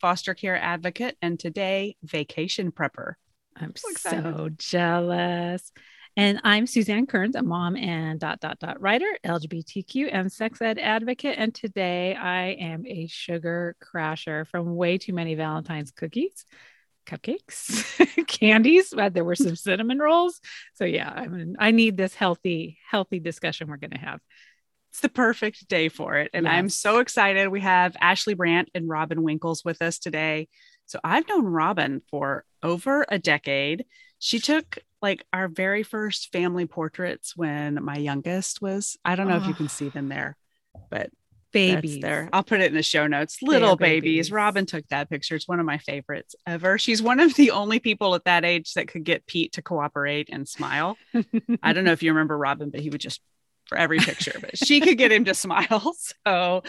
foster care advocate, and today vacation prepper. I'm so, so jealous. And I'm Suzanne Kearns, a mom and dot dot dot writer, LGBTQ and sex ed advocate. And today I am a sugar crasher from way too many Valentine's cookies, cupcakes, candies. But There were some cinnamon rolls. So yeah, I mean, I need this healthy, healthy discussion we're going to have. It's the perfect day for it. And yes. I'm so excited. We have Ashley Brandt and Robin Winkles with us today. So I've known Robin for over a decade. She took like our very first family portraits when my youngest was, I don't know oh. if you ah. can see them there, but babies there. I'll put it in the show notes. Little babies. babies. Robin took that picture. It's one of my favorites ever. She's one of the only people at that age that could get Pete to cooperate and smile. I don't know if you remember Robin, but he would just for every picture, but she could get him to smile. So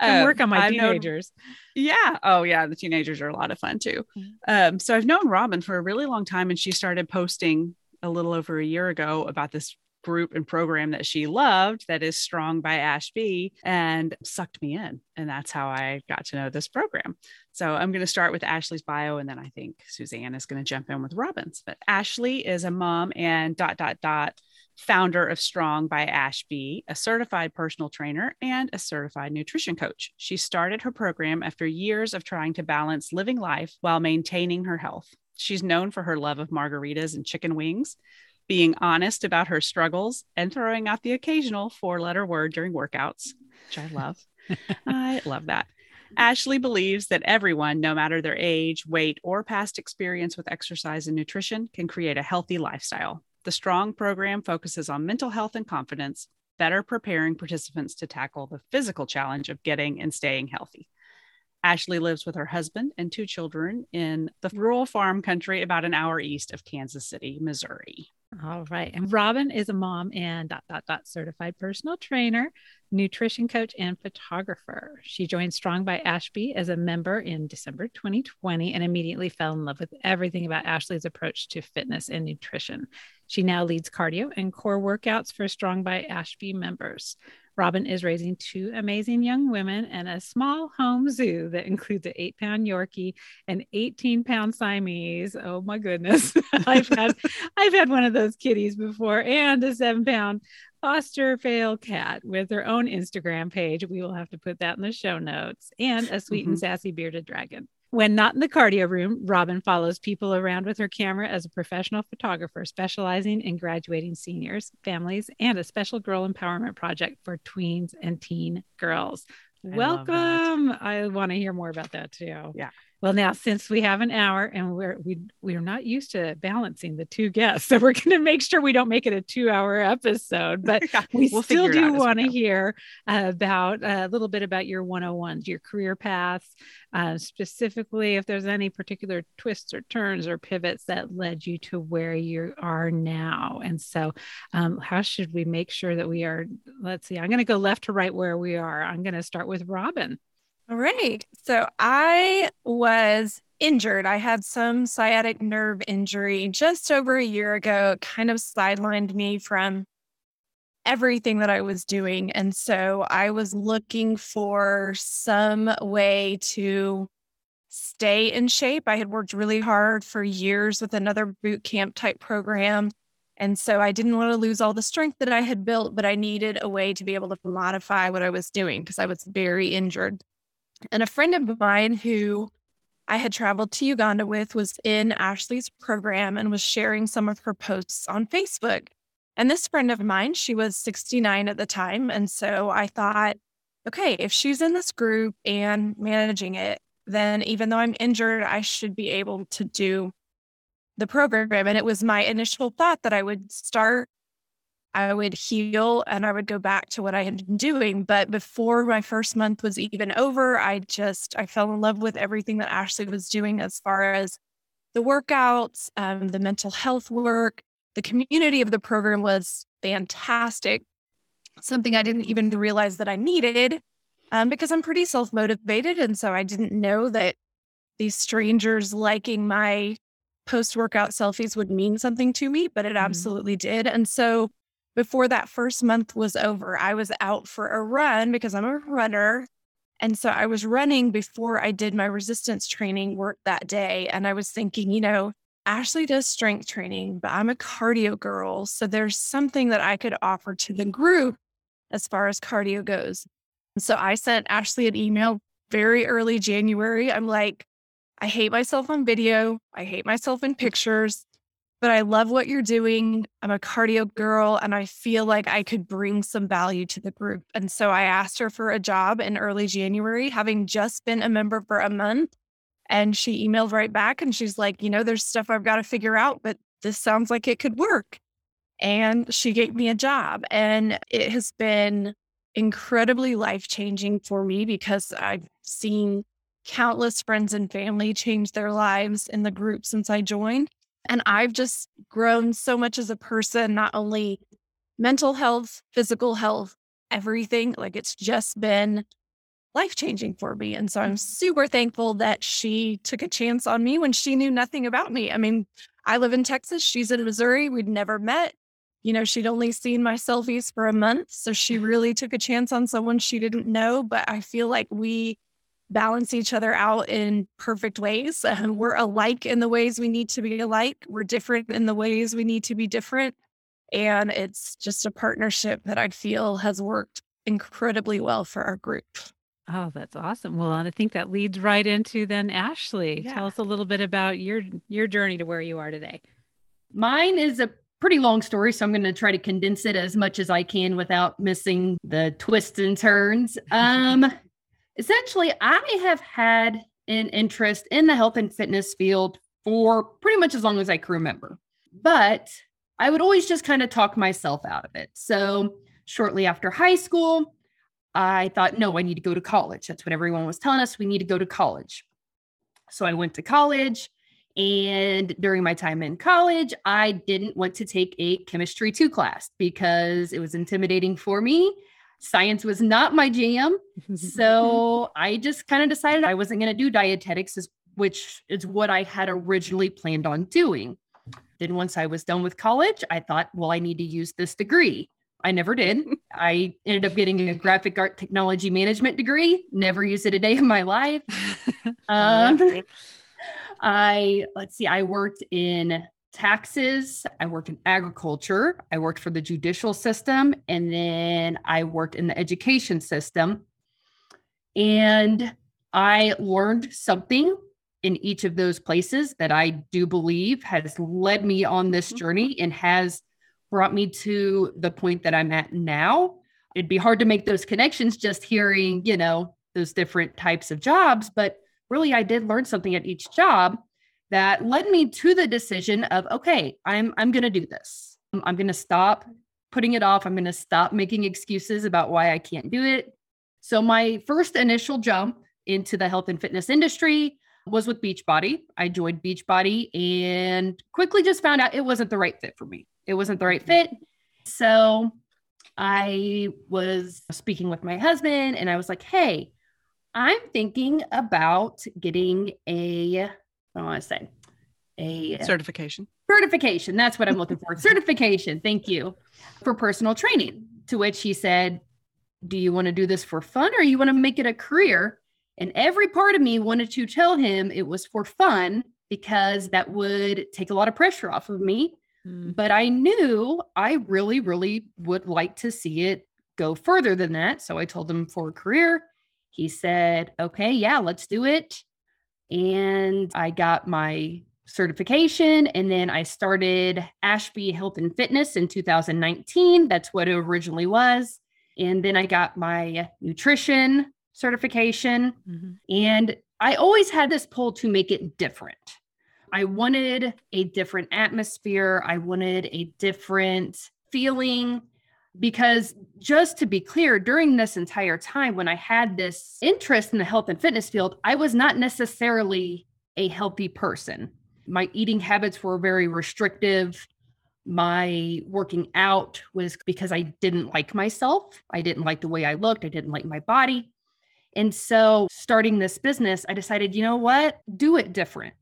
um, work on my I've teenagers. Known, yeah. Oh yeah. The teenagers are a lot of fun too. Mm-hmm. Um, so I've known Robin for a really long time and she started posting a little over a year ago about this group and program that she loved that is strong by ashby and sucked me in and that's how i got to know this program so i'm going to start with ashley's bio and then i think suzanne is going to jump in with robin's but ashley is a mom and dot dot dot founder of Strong by Ashby, a certified personal trainer and a certified nutrition coach. She started her program after years of trying to balance living life while maintaining her health. She's known for her love of margaritas and chicken wings, being honest about her struggles, and throwing out the occasional four letter word during workouts, which I love. I love that. Ashley believes that everyone, no matter their age, weight, or past experience with exercise and nutrition, can create a healthy lifestyle. The STRONG program focuses on mental health and confidence, better preparing participants to tackle the physical challenge of getting and staying healthy. Ashley lives with her husband and two children in the rural farm country about an hour east of Kansas City, Missouri. All right. And Robin is a mom and dot dot dot certified personal trainer, nutrition coach, and photographer. She joined Strong by Ashby as a member in December 2020 and immediately fell in love with everything about Ashley's approach to fitness and nutrition. She now leads cardio and core workouts for Strong by Ashby members. Robin is raising two amazing young women and a small home zoo that includes an eight pound Yorkie and 18 pound Siamese. Oh my goodness. I've had I've had one of those kitties before and a seven pound foster fail cat with her own Instagram page. We will have to put that in the show notes and a sweet mm-hmm. and sassy bearded dragon. When not in the cardio room, Robin follows people around with her camera as a professional photographer specializing in graduating seniors, families, and a special girl empowerment project for tweens and teen girls. I Welcome. I want to hear more about that too. Yeah. Well, now since we have an hour and we're we we're not used to balancing the two guests, so we're going to make sure we don't make it a two-hour episode. But we we'll still do want to hear about uh, a little bit about your 101s, your career paths, uh, specifically if there's any particular twists or turns or pivots that led you to where you are now. And so, um, how should we make sure that we are? Let's see. I'm going to go left to right where we are. I'm going to start with Robin. All right. So I was injured. I had some sciatic nerve injury just over a year ago. It kind of sidelined me from everything that I was doing. And so I was looking for some way to stay in shape. I had worked really hard for years with another boot camp type program. And so I didn't want to lose all the strength that I had built, but I needed a way to be able to modify what I was doing because I was very injured. And a friend of mine who I had traveled to Uganda with was in Ashley's program and was sharing some of her posts on Facebook. And this friend of mine, she was 69 at the time. And so I thought, okay, if she's in this group and managing it, then even though I'm injured, I should be able to do the program. And it was my initial thought that I would start I would heal and I would go back to what I had been doing. But before my first month was even over, I just I fell in love with everything that Ashley was doing as far as the workouts, um, the mental health work, the community of the program was fantastic. Something I didn't even realize that I needed um, because I'm pretty self motivated. And so I didn't know that these strangers liking my post workout selfies would mean something to me, but it mm-hmm. absolutely did. And so before that first month was over, I was out for a run because I'm a runner. And so I was running before I did my resistance training work that day. And I was thinking, you know, Ashley does strength training, but I'm a cardio girl. So there's something that I could offer to the group as far as cardio goes. So I sent Ashley an email very early January. I'm like, I hate myself on video. I hate myself in pictures, but I love what you're doing. I'm a cardio girl and I feel like I could bring some value to the group. And so I asked her for a job in early January, having just been a member for a month. And she emailed right back and she's like, you know, there's stuff I've got to figure out, but this sounds like it could work. And she gave me a job. And it has been incredibly life changing for me because I've seen countless friends and family change their lives in the group since I joined. And I've just grown so much as a person, not only mental health, physical health, everything. Like it's just been life changing for me. And so I'm mm. super thankful that she took a chance on me when she knew nothing about me. I mean, I live in Texas, she's in Missouri. We'd never met you know, she'd only seen my selfies for a month. So she mm-hmm. really took a chance on someone she didn't know. But I feel like we balance each other out in perfect ways. And we're alike in the ways we need to be alike, we're different in the ways we need to be different. And it's just a partnership that I feel has worked incredibly well for our group. Oh, that's awesome. Well, I think that leads right into then Ashley. Yeah. Tell us a little bit about your your journey to where you are today. Mine is a pretty long story, so I'm going to try to condense it as much as I can without missing the twists and turns. Um, essentially, I have had an interest in the health and fitness field for pretty much as long as I can remember, but I would always just kind of talk myself out of it. So, shortly after high school, I thought, no, I need to go to college. That's what everyone was telling us. We need to go to college. So, I went to college and during my time in college, I didn't want to take a chemistry two class because it was intimidating for me. Science was not my jam. so I just kind of decided I wasn't going to do dietetics, which is what I had originally planned on doing. Then once I was done with college, I thought, well, I need to use this degree. I never did. I ended up getting a graphic art technology management degree. Never used it a day in my life. Um, I, let's see, I worked in taxes, I worked in agriculture, I worked for the judicial system, and then I worked in the education system. And I learned something in each of those places that I do believe has led me on this mm-hmm. journey and has brought me to the point that I'm at now. It'd be hard to make those connections just hearing, you know, those different types of jobs, but really I did learn something at each job that led me to the decision of okay, I'm I'm going to do this. I'm going to stop putting it off. I'm going to stop making excuses about why I can't do it. So my first initial jump into the health and fitness industry was with Beachbody. I joined Beachbody and quickly just found out it wasn't the right fit for me. It wasn't the right mm-hmm. fit. So I was speaking with my husband and I was like, "Hey, I'm thinking about getting a, I want to say? A certification. Certification. That's what I'm looking for. certification. Thank you for personal training. To which he said, Do you want to do this for fun or you want to make it a career? And every part of me wanted to tell him it was for fun because that would take a lot of pressure off of me. Mm. But I knew I really, really would like to see it go further than that. So I told him for a career he said, okay, yeah, let's do it. And I got my certification and then I started Ashby Health and Fitness in 2019. That's what it originally was. And then I got my nutrition certification. Mm-hmm. And I always had this pull to make it different. I wanted a different atmosphere, I wanted a different feeling because just to be clear, during this entire time when I had this interest in the health and fitness field, I was not necessarily a healthy person. My eating habits were very restrictive. My working out was because I didn't like myself. I didn't like the way I looked. I didn't like my body. And so, starting this business, I decided, you know what? Do it different.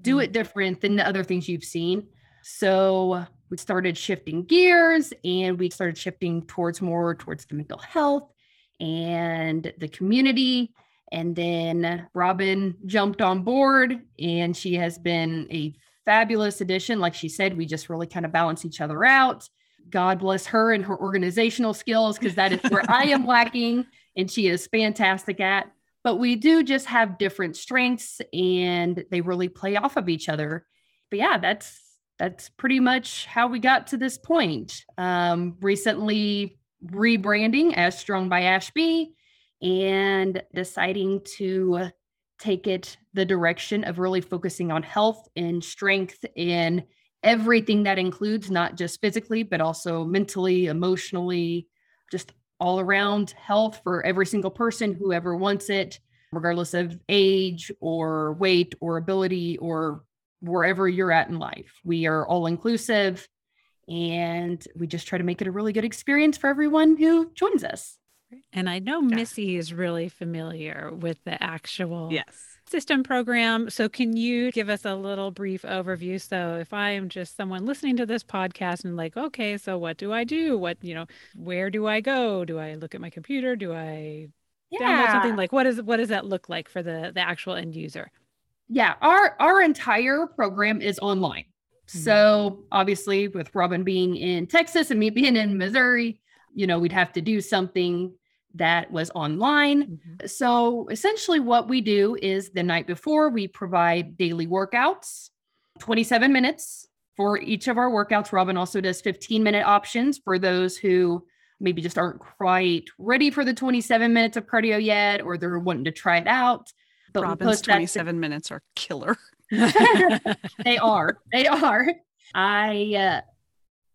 Do mm. it different than the other things you've seen. So, we started shifting gears and we started shifting towards more towards the mental health and the community. And then Robin jumped on board and she has been a fabulous addition. Like she said, we just really kind of balance each other out. God bless her and her organizational skills because that is where I am lacking and she is fantastic at. But we do just have different strengths and they really play off of each other. But yeah, that's that's pretty much how we got to this point. Um, recently rebranding as Strong by Ashby and deciding to take it the direction of really focusing on health and strength and everything that includes not just physically but also mentally emotionally just all around health for every single person whoever wants it regardless of age or weight or ability or wherever you're at in life we are all inclusive and we just try to make it a really good experience for everyone who joins us and I know yeah. Missy is really familiar with the actual yes. system program. So, can you give us a little brief overview? So, if I am just someone listening to this podcast and like, okay, so what do I do? What, you know, where do I go? Do I look at my computer? Do I yeah. download something? Like, what is what does that look like for the the actual end user? Yeah, our our entire program is online. Mm-hmm. So, obviously, with Robin being in Texas and me being in Missouri, you know, we'd have to do something that was online. Mm-hmm. So essentially, what we do is the night before, we provide daily workouts, 27 minutes for each of our workouts. Robin also does 15 minute options for those who maybe just aren't quite ready for the 27 minutes of cardio yet, or they're wanting to try it out. But Robin's 27 minutes are killer. they are. They are. I uh,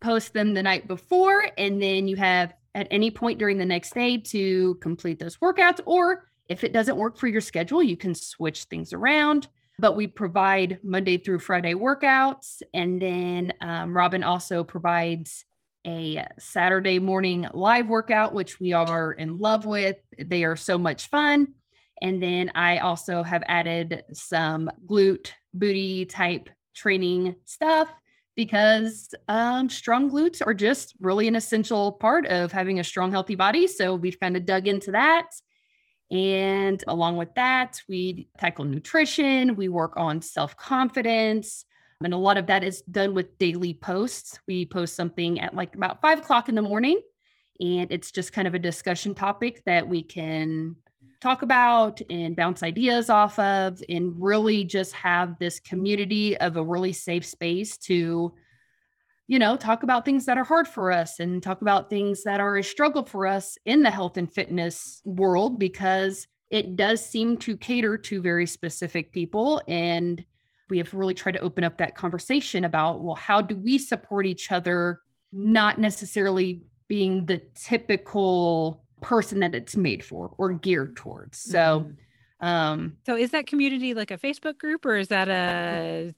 post them the night before, and then you have at any point during the next day to complete those workouts. Or if it doesn't work for your schedule, you can switch things around. But we provide Monday through Friday workouts. And then um, Robin also provides a Saturday morning live workout, which we are in love with. They are so much fun. And then I also have added some glute booty type training stuff because um, strong glutes are just really an essential part of having a strong, healthy body. So we've kind of dug into that. And along with that, we tackle nutrition, we work on self confidence. And a lot of that is done with daily posts. We post something at like about five o'clock in the morning, and it's just kind of a discussion topic that we can talk about and bounce ideas off of and really just have this community of a really safe space to you know talk about things that are hard for us and talk about things that are a struggle for us in the health and fitness world because it does seem to cater to very specific people. And we have really tried to open up that conversation about well how do we support each other not necessarily being the typical person that it's made for or geared towards. So, mm-hmm. um, so is that community like a Facebook group or is that a?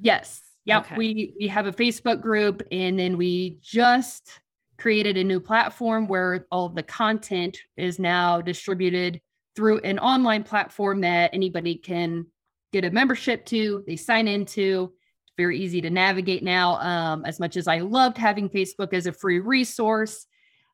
Yes. Yeah. Okay. We we have a Facebook group, and then we just created a new platform where all the content is now distributed through an online platform that anybody can get a membership to. They sign into. It's very easy to navigate now. Um, as much as I loved having Facebook as a free resource,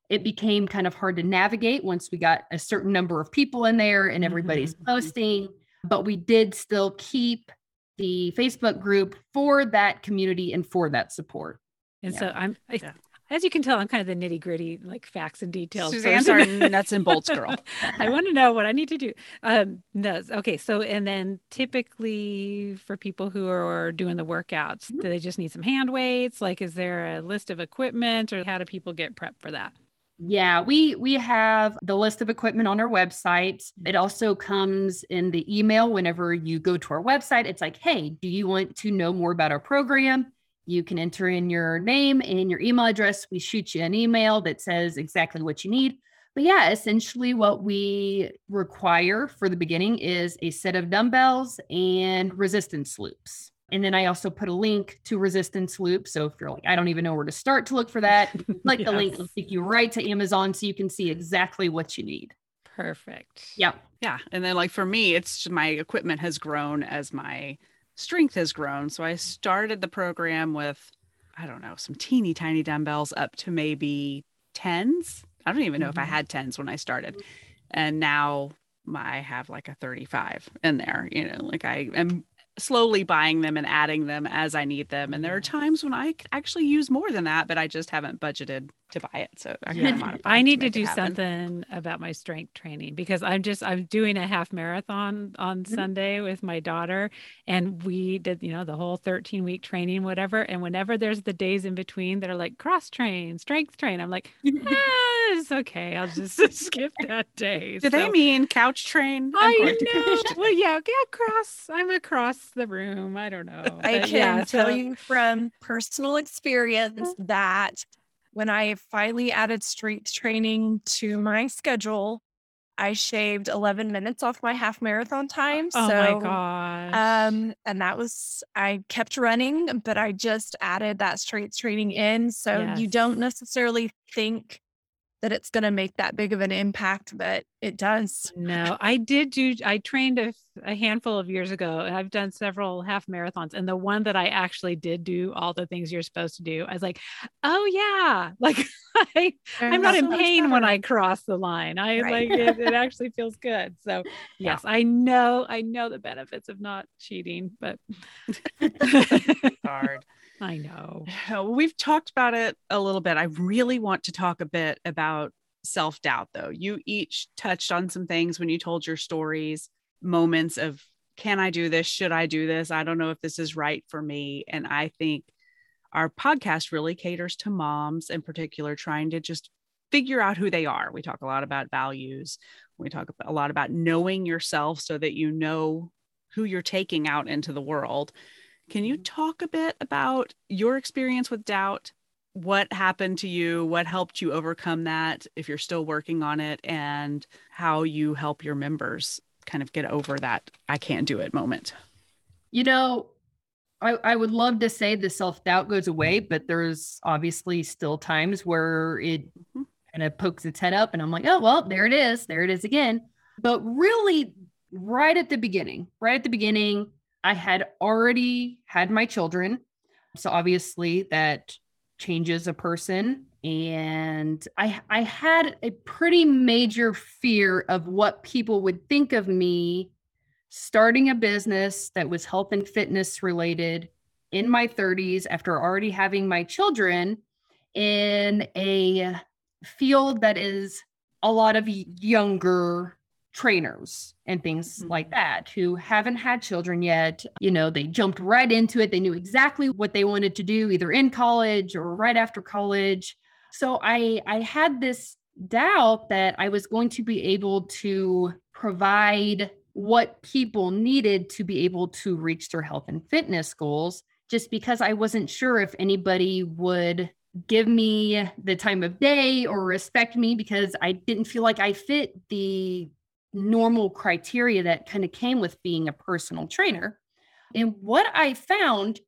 it became kind of hard to navigate once we got a certain number of people in there and everybody's mm-hmm. posting. But we did still keep the Facebook group for that community and for that support. And yeah. so I'm, I, yeah. as you can tell, I'm kind of the nitty gritty, like facts and details. Suzanne's our nuts and bolts girl. I want to know what I need to do. Um, no, okay. So, and then typically for people who are doing the workouts, mm-hmm. do they just need some hand weights? Like, is there a list of equipment or how do people get prepped for that? Yeah, we we have the list of equipment on our website. It also comes in the email whenever you go to our website. It's like, "Hey, do you want to know more about our program?" You can enter in your name and your email address. We shoot you an email that says exactly what you need. But yeah, essentially what we require for the beginning is a set of dumbbells and resistance loops. And then I also put a link to Resistance Loop. So if you're like, I don't even know where to start to look for that, like the link will take you right to Amazon so you can see exactly what you need. Perfect. Yeah. Yeah. And then, like, for me, it's just my equipment has grown as my strength has grown. So I started the program with, I don't know, some teeny tiny dumbbells up to maybe tens. I don't even know mm-hmm. if I mm-hmm. had tens when I started. And now I have like a 35 in there, you know, like I am slowly buying them and adding them as I need them. And there are times when I actually use more than that, but I just haven't budgeted to buy it. So I, yeah. I need to, to do something about my strength training because I'm just I'm doing a half marathon on mm-hmm. Sunday with my daughter and we did, you know, the whole 13 week training whatever and whenever there's the days in between that are like cross train, strength train, I'm like, ah, it's okay. I'll just skip that day. Do so, they mean couch train? I know. well, yeah, yeah, cross. I'm across the room. I don't know. I can yeah, tell so. you from personal experience that when I finally added strength training to my schedule, I shaved 11 minutes off my half marathon time. Oh so, my gosh. Um, and that was, I kept running, but I just added that strength training in. So yes. you don't necessarily think that it's going to make that big of an impact, but it does. No, I did do, I trained a, a, handful of years ago and I've done several half marathons. And the one that I actually did do all the things you're supposed to do, I was like, oh yeah, like I, I'm not in pain when I cross the line. I right. like it, it actually feels good. So yes, I know, I know the benefits of not cheating, but hard. I know. We've talked about it a little bit. I really want to talk a bit about self doubt, though. You each touched on some things when you told your stories, moments of, can I do this? Should I do this? I don't know if this is right for me. And I think our podcast really caters to moms in particular, trying to just figure out who they are. We talk a lot about values. We talk a lot about knowing yourself so that you know who you're taking out into the world. Can you talk a bit about your experience with doubt? What happened to you? What helped you overcome that if you're still working on it? And how you help your members kind of get over that I can't do it moment? You know, I, I would love to say the self doubt goes away, but there's obviously still times where it mm-hmm. kind of pokes its head up and I'm like, oh, well, there it is. There it is again. But really, right at the beginning, right at the beginning, I had already had my children. So obviously that changes a person and I I had a pretty major fear of what people would think of me starting a business that was health and fitness related in my 30s after already having my children in a field that is a lot of younger trainers and things mm-hmm. like that who haven't had children yet. You know, they jumped right into it. They knew exactly what they wanted to do either in college or right after college. So I I had this doubt that I was going to be able to provide what people needed to be able to reach their health and fitness goals just because I wasn't sure if anybody would give me the time of day or respect me because I didn't feel like I fit the normal criteria that kind of came with being a personal trainer. And what I found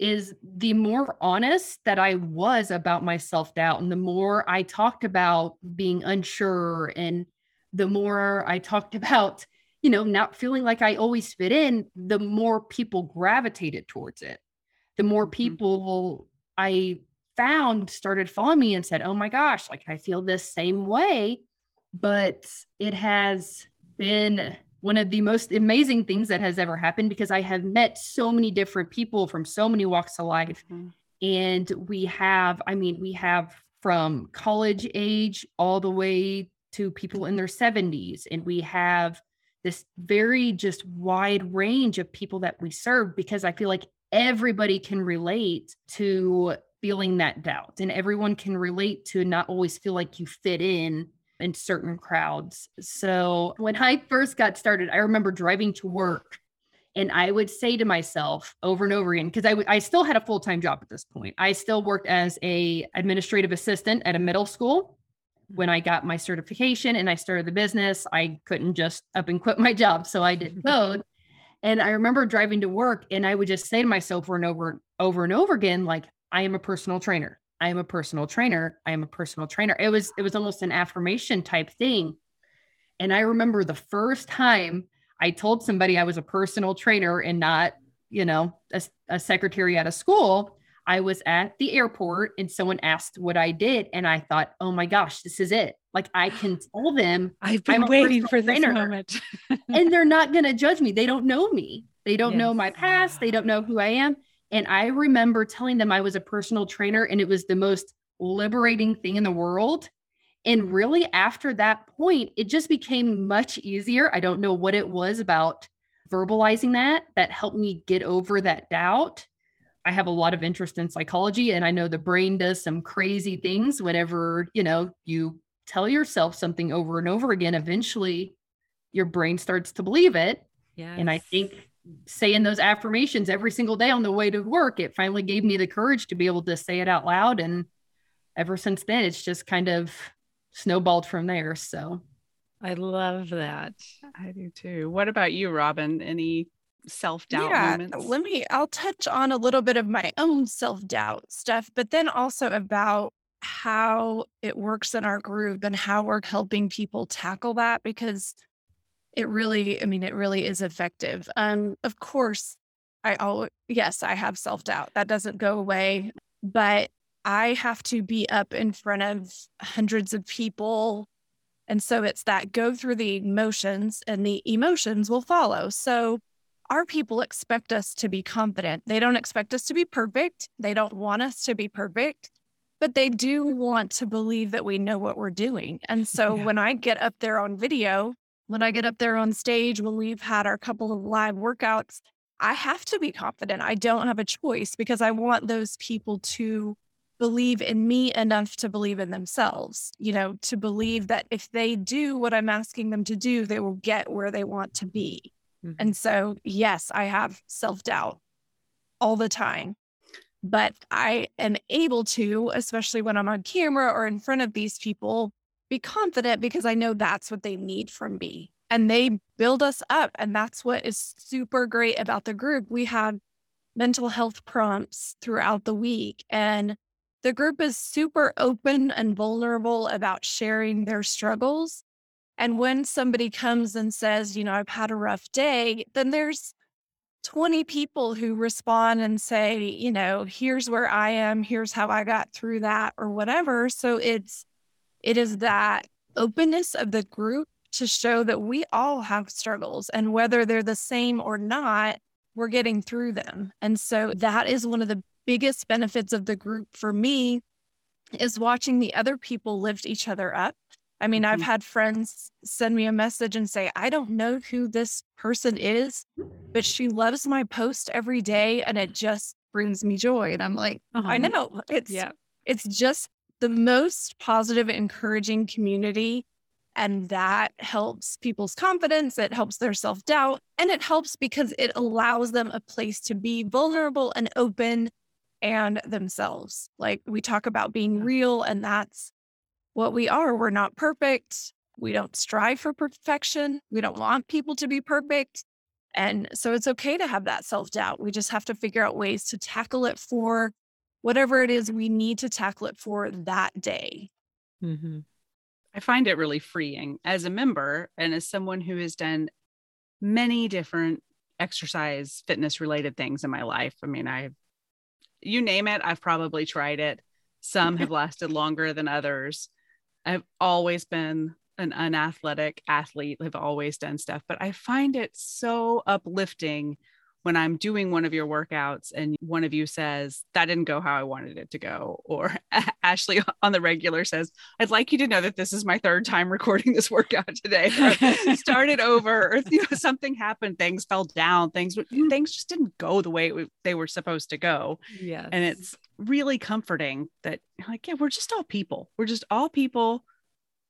is the more honest that I was about my self doubt, and the more I talked about being unsure, and the more I talked about, you know, not feeling like I always fit in, the more people gravitated towards it. The more mm-hmm. people I found started following me and said, Oh my gosh, like I feel this same way but it has been one of the most amazing things that has ever happened because I have met so many different people from so many walks of life. Mm-hmm. And we have, I mean, we have from college age all the way to people in their 70s. And we have this very just wide range of people that we serve because I feel like everybody can relate to feeling that doubt and everyone can relate to not always feel like you fit in in certain crowds. So when I first got started, I remember driving to work and I would say to myself over and over again, because I, w- I still had a full time job at this point. I still worked as a administrative assistant at a middle school. When I got my certification and I started the business, I couldn't just up and quit my job. So I did both. And I remember driving to work and I would just say to myself over and over, over and over again, like, I am a personal trainer. I am a personal trainer. I am a personal trainer. It was, it was almost an affirmation type thing. And I remember the first time I told somebody I was a personal trainer and not, you know, a, a secretary at a school. I was at the airport and someone asked what I did. And I thought, oh my gosh, this is it. Like I can tell them I've been waiting for this moment. and they're not going to judge me. They don't know me. They don't yes. know my past. They don't know who I am. And I remember telling them I was a personal trainer and it was the most liberating thing in the world. And really, after that point, it just became much easier. I don't know what it was about verbalizing that that helped me get over that doubt. I have a lot of interest in psychology and I know the brain does some crazy things whenever, you know, you tell yourself something over and over again, eventually your brain starts to believe it. Yeah. And I think saying those affirmations every single day on the way to work, it finally gave me the courage to be able to say it out loud. And ever since then, it's just kind of snowballed from there. So I love that. I do too. What about you, Robin? Any self doubt yeah, moments? Let me, I'll touch on a little bit of my own self doubt stuff, but then also about how it works in our group and how we're helping people tackle that because it really, I mean, it really is effective. Um, of course, I always, yes, I have self doubt. That doesn't go away, but I have to be up in front of hundreds of people. And so it's that go through the emotions and the emotions will follow. So our people expect us to be confident. They don't expect us to be perfect. They don't want us to be perfect but they do want to believe that we know what we're doing. And so yeah. when I get up there on video, when I get up there on stage, when we've had our couple of live workouts, I have to be confident. I don't have a choice because I want those people to believe in me enough to believe in themselves, you know, to believe that if they do what I'm asking them to do, they will get where they want to be. Mm-hmm. And so, yes, I have self doubt all the time but I am able to, especially when I'm on camera or in front of these people, be confident because I know that's what they need from me. And they build us up. And that's what is super great about the group. We have mental health prompts throughout the week, and the group is super open and vulnerable about sharing their struggles. And when somebody comes and says, you know, I've had a rough day, then there's 20 people who respond and say, you know, here's where I am, here's how I got through that or whatever. So it's it is that openness of the group to show that we all have struggles and whether they're the same or not, we're getting through them. And so that is one of the biggest benefits of the group for me is watching the other people lift each other up I mean, I've mm-hmm. had friends send me a message and say, I don't know who this person is, but she loves my post every day and it just brings me joy. And I'm like, uh-huh. I know. It's yeah. it's just the most positive, encouraging community. And that helps people's confidence. It helps their self doubt. And it helps because it allows them a place to be vulnerable and open and themselves. Like we talk about being real, and that's what we are. We're not perfect. We don't strive for perfection. We don't want people to be perfect. And so it's okay to have that self doubt. We just have to figure out ways to tackle it for whatever it is we need to tackle it for that day. Mm-hmm. I find it really freeing as a member and as someone who has done many different exercise, fitness related things in my life. I mean, I've, you name it, I've probably tried it. Some have lasted longer than others. I've always been an unathletic athlete, I've always done stuff, but I find it so uplifting when I'm doing one of your workouts and one of you says, That didn't go how I wanted it to go. Or Ashley on the regular says, I'd like you to know that this is my third time recording this workout today. started over, or you know, something happened, things fell down, things mm-hmm. things just didn't go the way they were supposed to go. Yeah. And it's really comforting that like yeah we're just all people we're just all people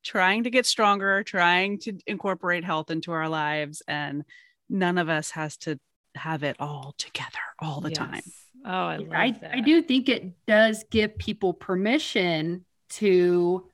trying to get stronger trying to incorporate health into our lives and none of us has to have it all together all the yes. time oh i love I, I do think it does give people permission to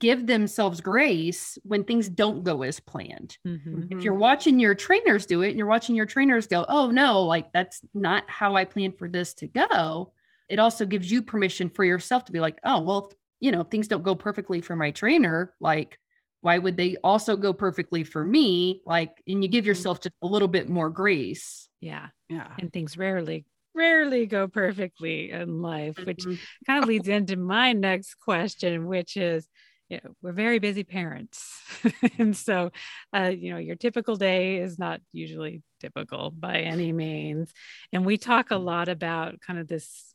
give themselves grace when things don't go as planned. Mhm. If you're watching your trainers do it and you're watching your trainers go, oh no, like that's not how I planned for this to go, it also gives you permission for yourself to be like, oh, well, you know, things don't go perfectly for my trainer. Like, why would they also go perfectly for me? Like, and you give yourself just a little bit more grace. Yeah. Yeah. And things rarely, rarely go perfectly in life, which Mhm. kind of leads into my next question, which is, you know, we're very busy parents. and so, uh, you know, your typical day is not usually typical by any means. And we talk a lot about kind of this,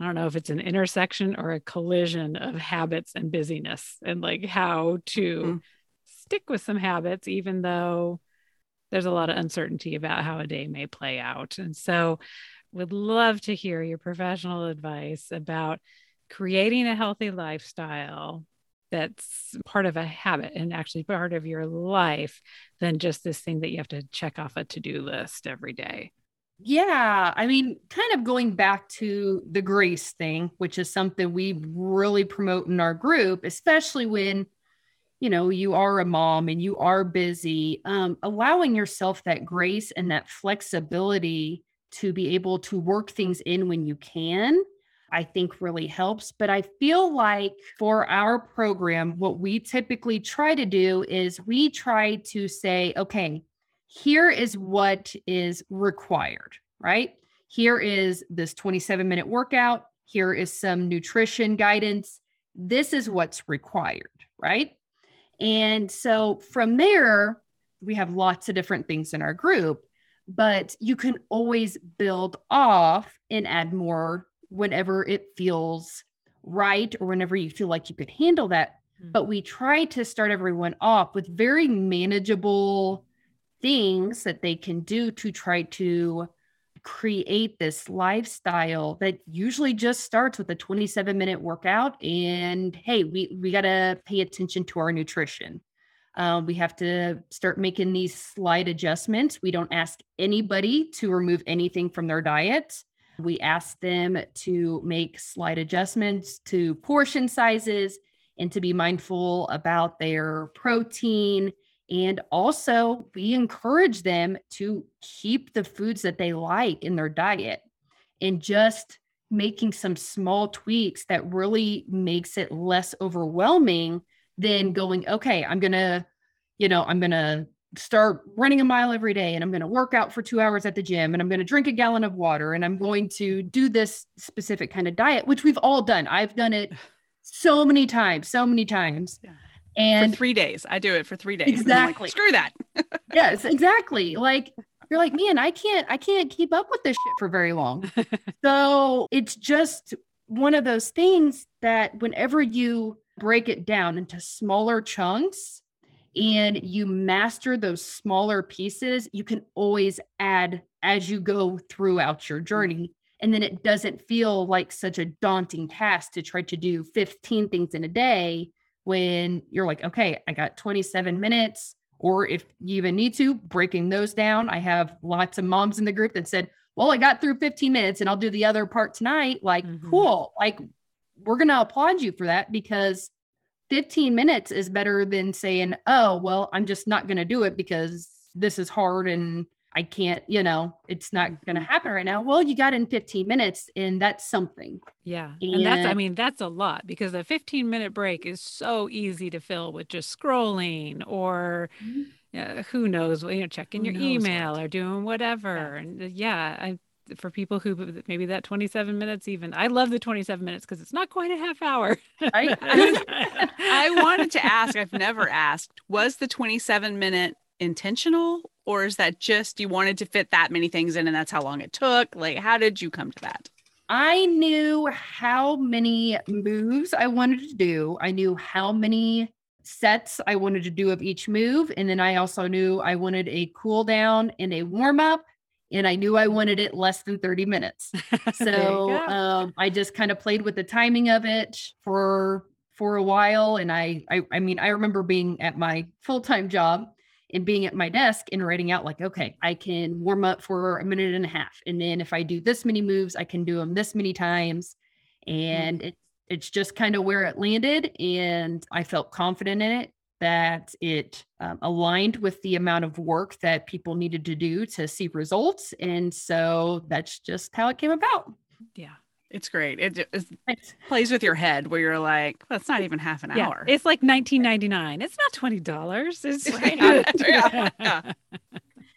I don't know if it's an intersection or a collision of habits and busyness and like how to Mhm. stick with some habits, even though there's a lot of uncertainty about how a day may play out. And so, would love to hear your professional advice about creating a healthy lifestyle that's part of a habit and actually part of your life than just this thing that you have to check off a to-do list every day. Yeah. I mean, kind of going back to the grace thing, which is something we really promote in our group, especially when, you know, you are a mom and you are busy, um, allowing yourself that grace and that flexibility to be able to work things in when you can. I think really helps. But I feel like for our program, what we typically try to do is we try to say, okay, here is what is required, right? Here is this 27 minute workout. Here is some nutrition guidance. This is what's required, right? And so from there, we have lots of different things in our group, but you can always build off and add more whenever it feels right or whenever you feel like you could handle that. Hmm. But we try to start everyone off with very manageable things that they can do to try to create this lifestyle that usually just starts with a 27 minute workout and hey we we got to pay attention to our nutrition. Um, we have to start making these slight adjustments. We don't ask anybody to remove anything from their diet. We ask them to make slight adjustments to portion sizes and to be mindful about their protein and also, we encourage them to keep the foods that they like in their diet and just making some small tweaks that really makes it less overwhelming than going, okay, I'm going to, you know, I'm going to start running a mile every day and I'm going to work out for two hours at the gym and I'm going to drink a gallon of water and I'm going to do this specific kind of diet, which we've all done. I've done it so many times, so many times. Yeah. And for three days. I do it for three days. I'm like, Exactly. Screw that. yes, exactly. Like you're like, man, I can't, I can't keep up with this shit for very long. so it's just one of those things that whenever you break it down into smaller chunks and you master those smaller pieces, you can always add as you go throughout your journey. And then it doesn't feel like such a daunting task to try to do 15 things in a day when you're like, okay, I got 27 minutes. Or if you even need to, breaking those down. I have lots of moms in the group that said, well, I got through 15 minutes and I'll do the other part tonight. Like, Mhm. cool. Like, we're going to applaud you for that because 15 minutes is better than saying, oh, well, I'm just not going to do it because this is hard and I can't, you know, it's not going to happen right now. Well, you got in 15 minutes and that's something. Yeah. And that's, I mean, that's a lot because a 15 minute break is so easy to fill with just scrolling or uh, who knows, you know, checking your email what. or doing whatever. And uh, yeah, I, for people who maybe that 27 minutes, even I love the 27 minutes because it's not quite a half hour. Right? I wanted to ask, I've never asked, was the 27 minute intentional or is that just you wanted to fit that many things in and that's how long it took? Like, how did you come to that? I knew how many moves I wanted to do. I knew how many sets I wanted to do of each move. And then I also knew I wanted a cool down and a warm up. And I knew I wanted it less than 30 minutes. So um, I just kind of played with the timing of it for for a while. And I, I I mean, I remember being at my full-time job and being at my desk and writing out like, okay, I can warm up for a minute and a half. And then if I do this many moves, I can do them this many times. And it's it's just kind of where it landed. And I felt confident in it that it um, aligned with the amount of work that people needed to do to see results. And so that's just how it came about. Yeah. It's great. It, it plays with your head where you're like, well, it's not even half an yeah, hour. It's like 19.99. It's not $20. It's right. yeah, yeah.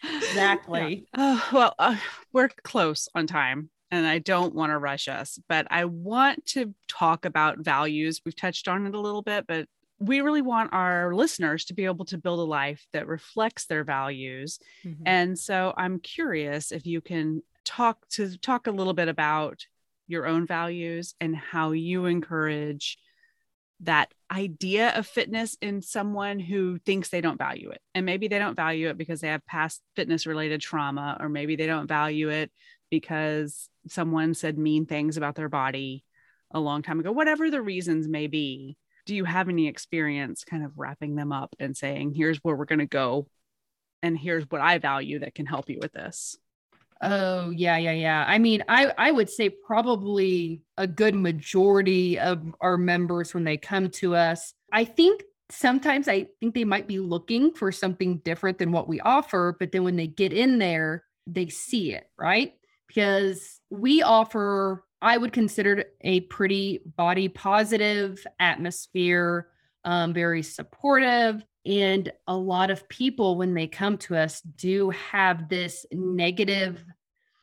Exactly. Yeah. Oh, well, uh, we're close on time and I don't want to rush us, but I want to talk about values. We've touched on it a little bit, but we really want our listeners to be able to build a life that reflects their values. Mm-hmm. And so I'm curious if you can talk to talk a little bit about your own values and how you encourage that idea of fitness in someone who thinks they don't value it. And maybe they don't value it because they have past fitness related trauma, or maybe they don't value it because someone said mean things about their body a long time ago, whatever the reasons may be. Do you have any experience kind of wrapping them up and saying, here's where we're going to go? And here's what I value that can help you with this? Oh, yeah, yeah, yeah. I mean, I I would say probably a good majority of our members when they come to us, I think sometimes I think they might be looking for something different than what we offer, but then when they get in there, they see it, right? Because we offer I would consider a pretty body positive atmosphere, um, very supportive. And a lot of people, when they come to us, do have this negative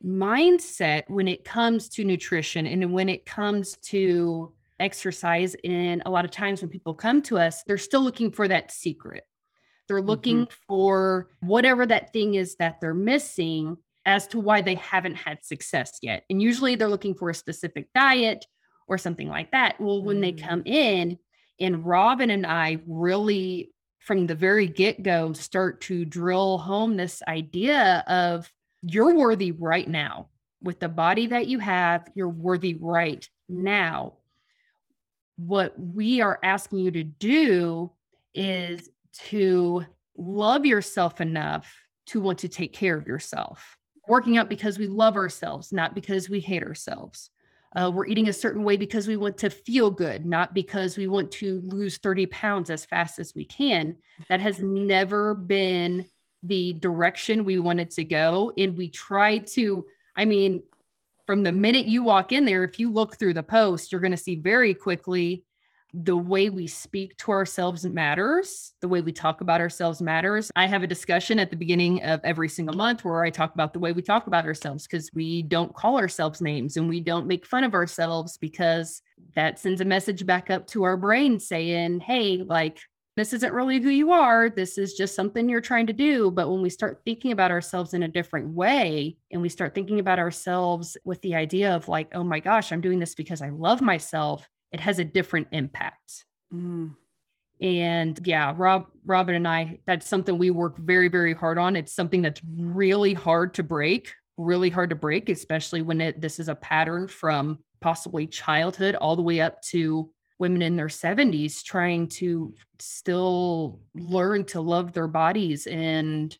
mindset when it comes to nutrition and when it comes to exercise. And a lot of times when people come to us, they're still looking for that secret. They're looking mm-hmm. for whatever that thing is that they're missing as to why they haven't had success yet. And usually they're looking for a specific diet or something like that. Well, when mm. they come in, and Robin and I really from the very get go start to drill home this idea of you're worthy right now with the body that you have, you're worthy right now. What we are asking you to do is to love yourself enough to want to take care of yourself. Working out because we love ourselves, not because we hate ourselves. Uh, we're eating a certain way because we want to feel good, not because we want to lose 30 pounds as fast as we can. That has never been the direction we wanted to go. And we try to, I mean, from the minute you walk in there, if you look through the post, you're going to see very quickly the way we speak to ourselves matters. The way we talk about ourselves matters. I have a discussion at the beginning of every single month where I talk about the way we talk about ourselves because we don't call ourselves names and we don't make fun of ourselves because that sends a message back up to our brain saying, hey, like, this isn't really who you are. This is just something you're trying to do. But when we start thinking about ourselves in a different way and we start thinking about ourselves with the idea of, like, oh my gosh, I'm doing this because I love myself, it has a different impact. Mm. And yeah, Rob, Robin and I, that's something we work very, very hard on. It's something that's really hard to break, really hard to break, especially when it this is a pattern from possibly childhood all the way up to women in their 70s trying to still learn to love their bodies and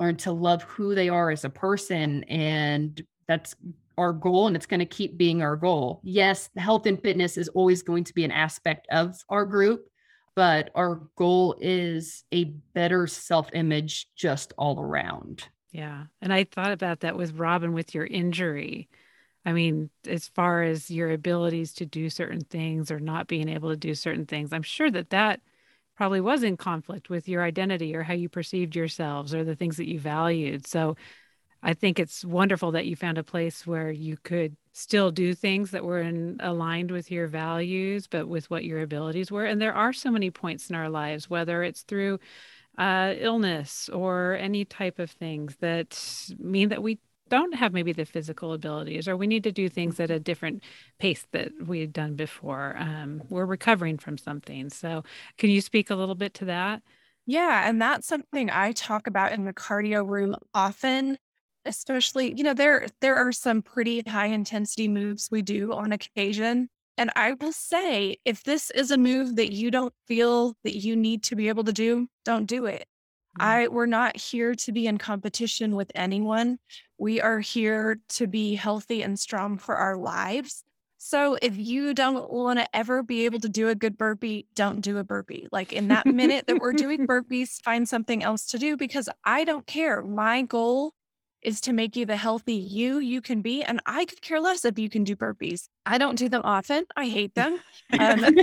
learn to love who they are as a person and that's our goal and it's going to keep being our goal. Yes, health and fitness is always going to be an aspect of our group, but our goal is a better self image just all around. Yeah. And I thought about that with Robin with your injury. I mean, as far as your abilities to do certain things or not being able to do certain things, I'm sure that that probably was in conflict with your identity or how you perceived yourselves or the things that you valued. So I think it's wonderful that you found a place where you could still do things that were in, aligned with your values, but with what your abilities were. And there are so many points in our lives, whether it's through uh, illness or any type of things that mean that we don't have maybe the physical abilities or we need to do things at a different pace that we had done before um, we're recovering from something so can you speak a little bit to that yeah and that's something i talk about in the cardio room often especially, you know, there there are some pretty high intensity moves we do on occasion. And I will say, if this is a move that you don't feel that you need to be able to do, don't do it. Mm. I we're not here to be in competition with anyone. We are here to be healthy and strong for our lives. So if you don't want to ever be able to do a good burpee, don't do a burpee. Like in that minute that we're doing burpees, find something else to do because I don't care. My goal is to make you the healthy you you can be. And I could care less if you can do burpees. I don't do them often. I hate them. Um,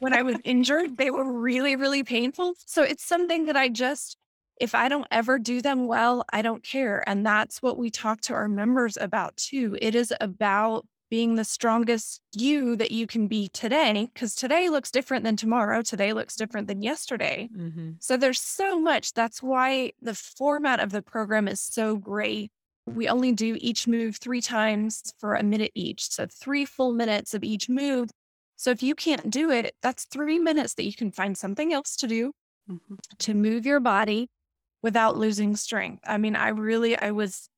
when I was injured, they were really, really painful. So it's something that I just, if I don't ever do them well, I don't care. And that's what we talk to our members about too. It is about being the strongest you that you can be today because today looks different than tomorrow today looks different than yesterday mm-hmm. so there's so much that's why the format of the program is so great we only do each move three times for a minute each so three full minutes of each move so if you can't do it that's three minutes that you can find something else to do mm-hmm. to move your body without losing strength i mean i really i was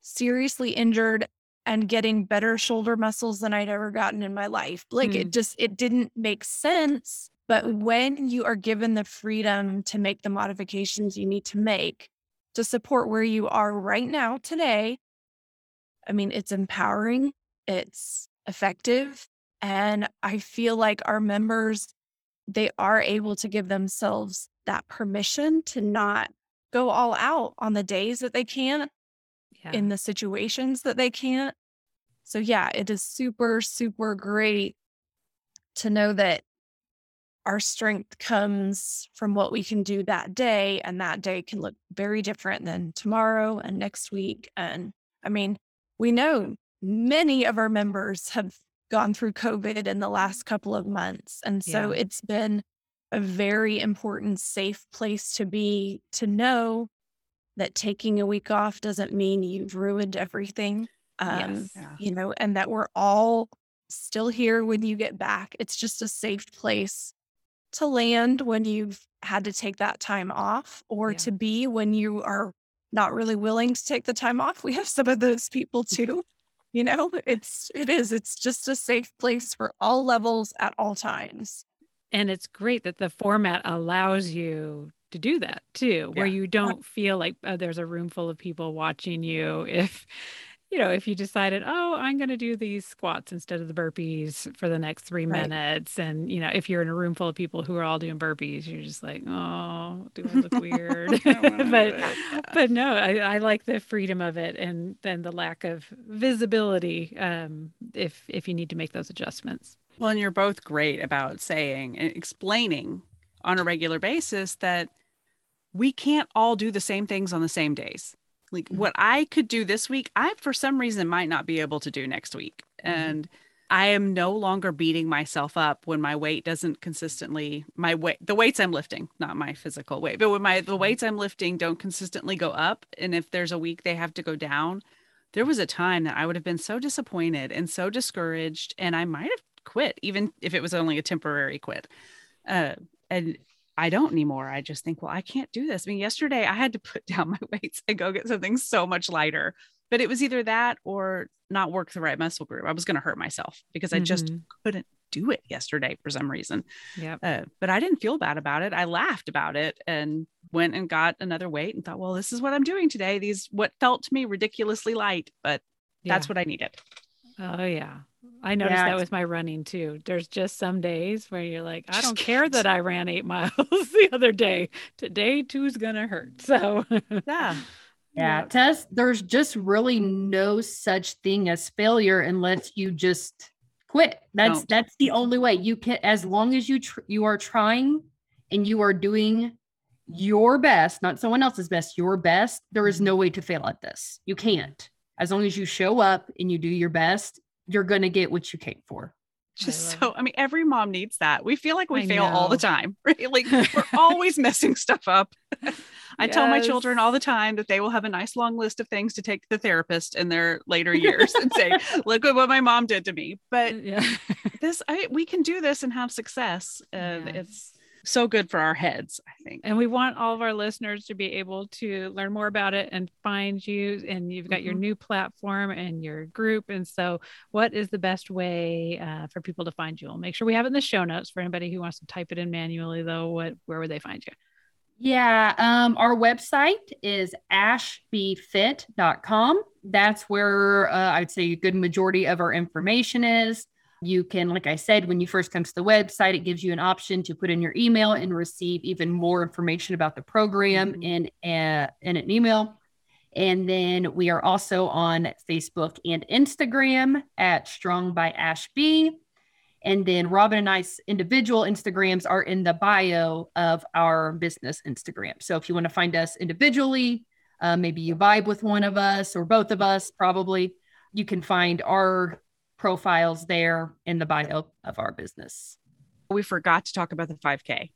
seriously injured and getting better shoulder muscles than I'd ever gotten in my life. Like mm. it just it didn't make sense. But when you are given the freedom to make the modifications you need to make to support where you are right now today, I mean, it's empowering, it's effective. And I feel like our members, they are able to give themselves that permission to not go all out on the days that they can yeah. in the situations that they can't. So, yeah, it is super, super great to know that our strength comes from what we can do that day. And that day can look very different than tomorrow and next week. And I mean, we know many of our members have gone through COVID in the last couple of months. And so yeah. it's been a very important, safe place to be to know that taking a week off doesn't mean you've ruined everything. Um, yes. yeah. you know, and that we're all still here when you get back. It's just a safe place to land when you've had to take that time off or yeah. to be when you are not really willing to take the time off. We have some of those people too. you know, it's it is it's just a safe place for all levels at all times. And it's great that the format allows you to do that too, where you don't feel like oh, there's a room full of people watching you. If, you know, if you decided, oh, I'm going to do these squats instead of the burpees for the next three right. minutes. And, you know, if you're in a room full of people who are all doing burpees, you're just like, oh, do I look weird? but, but no, I, I, like the freedom of it and then the lack of visibility um, if, if you need to make those adjustments. Well, and you're both great about saying and explaining on a regular basis that we can't all do the same things on the same days. Like mm-hmm. what I could do this week, I for some reason might not be able to do next week. Mm-hmm. And I am no longer beating myself up when my weight doesn't consistently my weight the weights I'm lifting, not my physical weight, but when my the mm-hmm. weights I'm lifting don't consistently go up and if there's a week they have to go down, there was a time that I would have been so disappointed and so discouraged and I might have quit even if it was only a temporary quit. Uh, and I don't anymore. I just think, well, I can't do this. I mean, yesterday I had to put down my weights and go get something so much lighter, but it was either that or not work the right muscle group. I was going to hurt myself because I just mm-hmm. couldn't do it yesterday for some reason. Yeah. Uh, but I didn't feel bad about it. I laughed about it and went and got another weight and thought, well, this is what I'm doing today. These what felt to me ridiculously light, but yeah. that's what I needed. Oh yeah. I noticed yeah, that with my running too. There's just some days where you're like, I don't care that I ran eight miles the other day. Today, two's gonna hurt. So yeah. Yeah, Tess, there's just really no such thing as failure unless you just quit. That's don't. that's the only way you can. As long as you tr- you are trying and you are doing your best, not someone else's best, your best. There is mm-hmm. no way to fail at this. You can't. As long as you show up and you do your best, you're going to get what you came for. Just I so, I mean, every mom needs that. We feel like we I fail know. all the time, right? Like we're always messing stuff up. I yes. tell my children all the time that they will have a nice long list of things to take to the therapist in their later years and say, look at what my mom did to me. But yeah. this, I, we can do this and have success. Um, and yes. it's, so good for our heads, I think. And we want all of our listeners to be able to learn more about it and find you. And you've got mm-hmm. your new platform and your group. And so, what is the best way uh, for people to find you? We'll make sure we have it in the show notes for anybody who wants to type it in manually, though. What, where would they find you? Yeah, um, our website is ashbyfit.com. That's where uh, I'd say a good majority of our information is. You can, like I said, when you first come to the website, it gives you an option to put in your email and receive even more information about the program mm-hmm. in, a, in an email. And then we are also on Facebook and Instagram at Strong by Ashby. And then Robin and I's individual Instagrams are in the bio of our business Instagram. So if you want to find us individually, uh, maybe you vibe with one of us or both of us, probably, you can find our profiles there in the bio of our business. We forgot to talk about the 5K.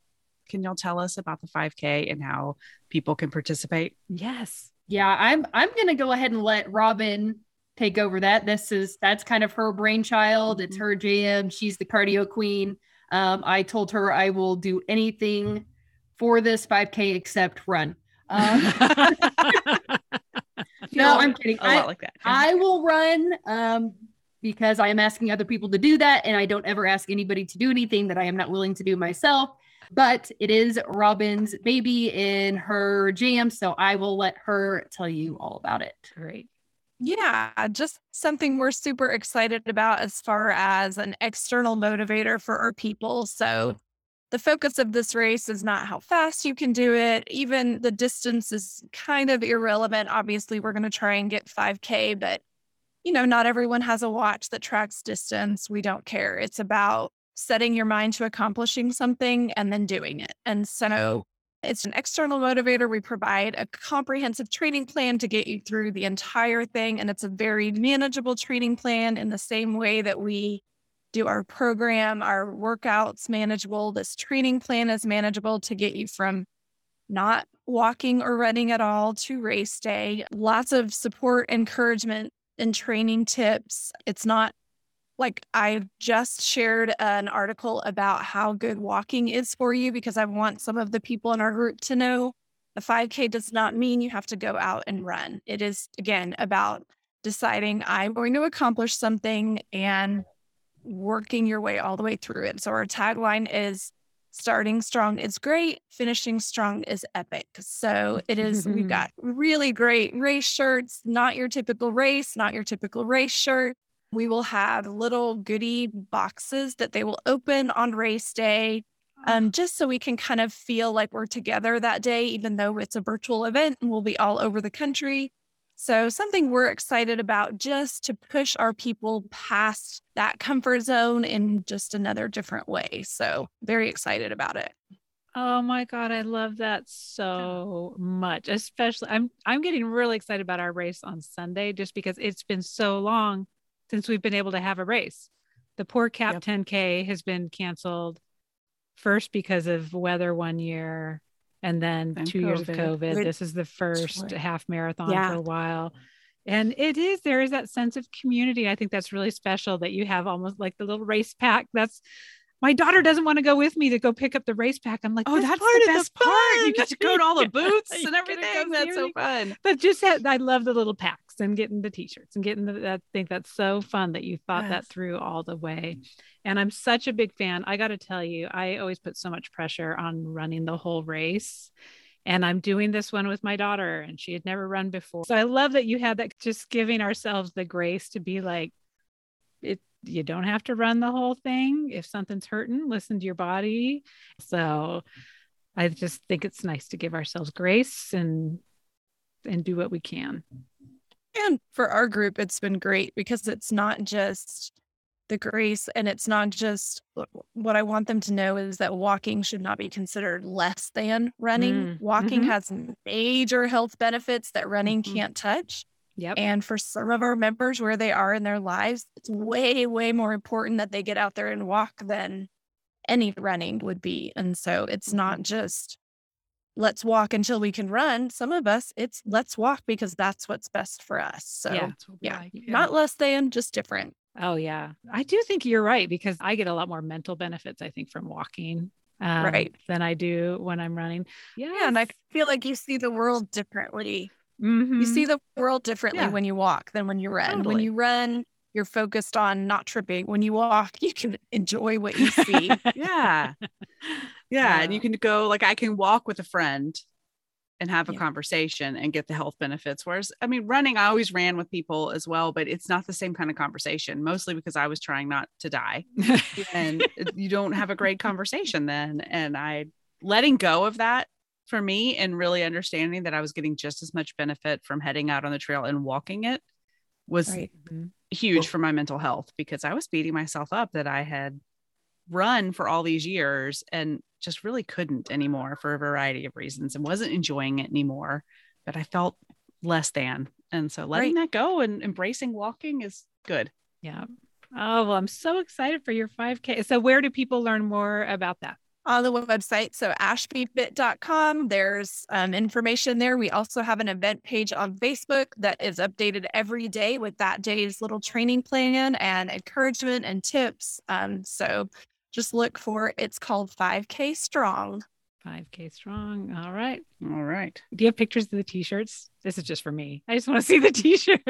Can y'all tell us about the 5K and how people can participate? Yes. Yeah, I'm I'm gonna go ahead and let Robin take over that. This is that's kind of her brainchild. It's mm-hmm. her jam. She's the cardio queen. Um, I told her I will do anything for this 5K except run. Um, no, I'm kidding. A I, lot like that. I will run um, because I am asking other people to do that, and I don't ever ask anybody to do anything that I am not willing to do myself. But it is Robin's baby in her jam, so I will let her tell you all about it. Great. Yeah, just something we're super excited about as far as an external motivator for our people. So, the focus of this race is not how fast you can do it. Even the distance is kind of irrelevant. Obviously, we're going to try and get 5K, but you know, not everyone has a watch that tracks distance. We don't care. It's about setting your mind to accomplishing something and then doing it. And so, oh. it's an external motivator. We provide a comprehensive training plan to get you through the entire thing. And it's a very manageable training plan in the same way that we do our program, our workouts manageable. This training plan is manageable to get you from not walking or running at all to race day. Lots of support, encouragement, and training tips. It's not like I just shared an article about how good walking is for you because I want some of the people in our group to know the 5K does not mean you have to go out and run. It is, again, about deciding I'm going to accomplish something and working your way all the way through it. So our tagline is starting strong is great, finishing strong is epic. So it is, we've got really great race shirts, not your typical race, not your typical race shirt we will have little goodie boxes that they will open on race day, um, just so we can kind of feel like we're together that day, even though it's a virtual event and we'll be all over the country. So, something we're excited about just to push our people past that comfort zone in just another different way. So, very excited about it. Oh my god, I love that so much. Especially I'm I'm getting really excited about our race on Sunday just because it's been so long since we've been able to have a race. The poor Cap yep. 10K has been canceled first because of weather one year and then and two COVID. years of COVID. This is the first half marathon yeah. for a while. And it is, there is that sense of community. I think that's really special that you have almost like the little race pack. That's my daughter doesn't want to go with me to go pick up the race pack. I'm like, oh, that's, the best the part. You get to go to all the booths and everything. That's so fun. But just had, I love the little packs and getting the t-shirts and getting the, I think that's so fun that you thought yes. that through all the way. And I'm such a big fan. I got to tell you, I always put so much pressure on running the whole race. And I'm doing this one with my daughter, and she had never run before. So I love that you had that just giving ourselves the grace to be like, it you don't have to run the whole thing. If something's hurting, listen to your body. So I just think it's nice to give ourselves grace and and do what we can. And for our group, it's been great because it's not just the grace and it's not just what I want them to know is that walking should not be considered less than running. Mm. Walking mm-hmm. has major health benefits that running mm-hmm. can't touch. Yep. And for some of our members where they are in their lives, it's way, way more important that they get out there and walk than any running would be. And so it's not mm-hmm. just let's walk until we can run. Some of us, it's let's walk because that's what's best for us. So yeah, yeah, like. yeah. not less than, just different. Oh yeah. I do think you're right because I get a lot more mental benefits, I think, from walking. Um, right. Than I do when I'm running. Yes. Yeah. And I feel like you see the world differently Mm-hmm. You see the world differently yeah. when you walk than when you run. Totally. When you run, you're focused on not tripping. When you walk, you can enjoy what you see. yeah. yeah. And you can go, like, I can walk with a friend and have a Yeah. conversation and get the health benefits. Whereas, I mean, running, I always ran with people as well, but it's not the same kind of conversation, mostly because I was trying not to die. and you don't have a great conversation then. And I letting go of that for me and really understanding that I was getting just as much benefit from heading out on the trail and walking it was Right. Mm-hmm. huge Well- for my mental health because I was beating myself up that I had run for all these years and just really couldn't anymore for a variety of reasons and wasn't enjoying it anymore. But I felt less than. And so letting that go and embracing walking is good. Yeah. Oh, well, I'm so excited for your 5K. So, where do people learn more about that? On the website. So ashbyfit.com. There's um, information there. We also have an event page on Facebook that is updated every day with that day's little training plan and encouragement and tips. Um, so just look for it's called 5K Strong. 5K strong. All right. All right. Do you have pictures of the t shirts? This is just for me. I just want to see the t shirt.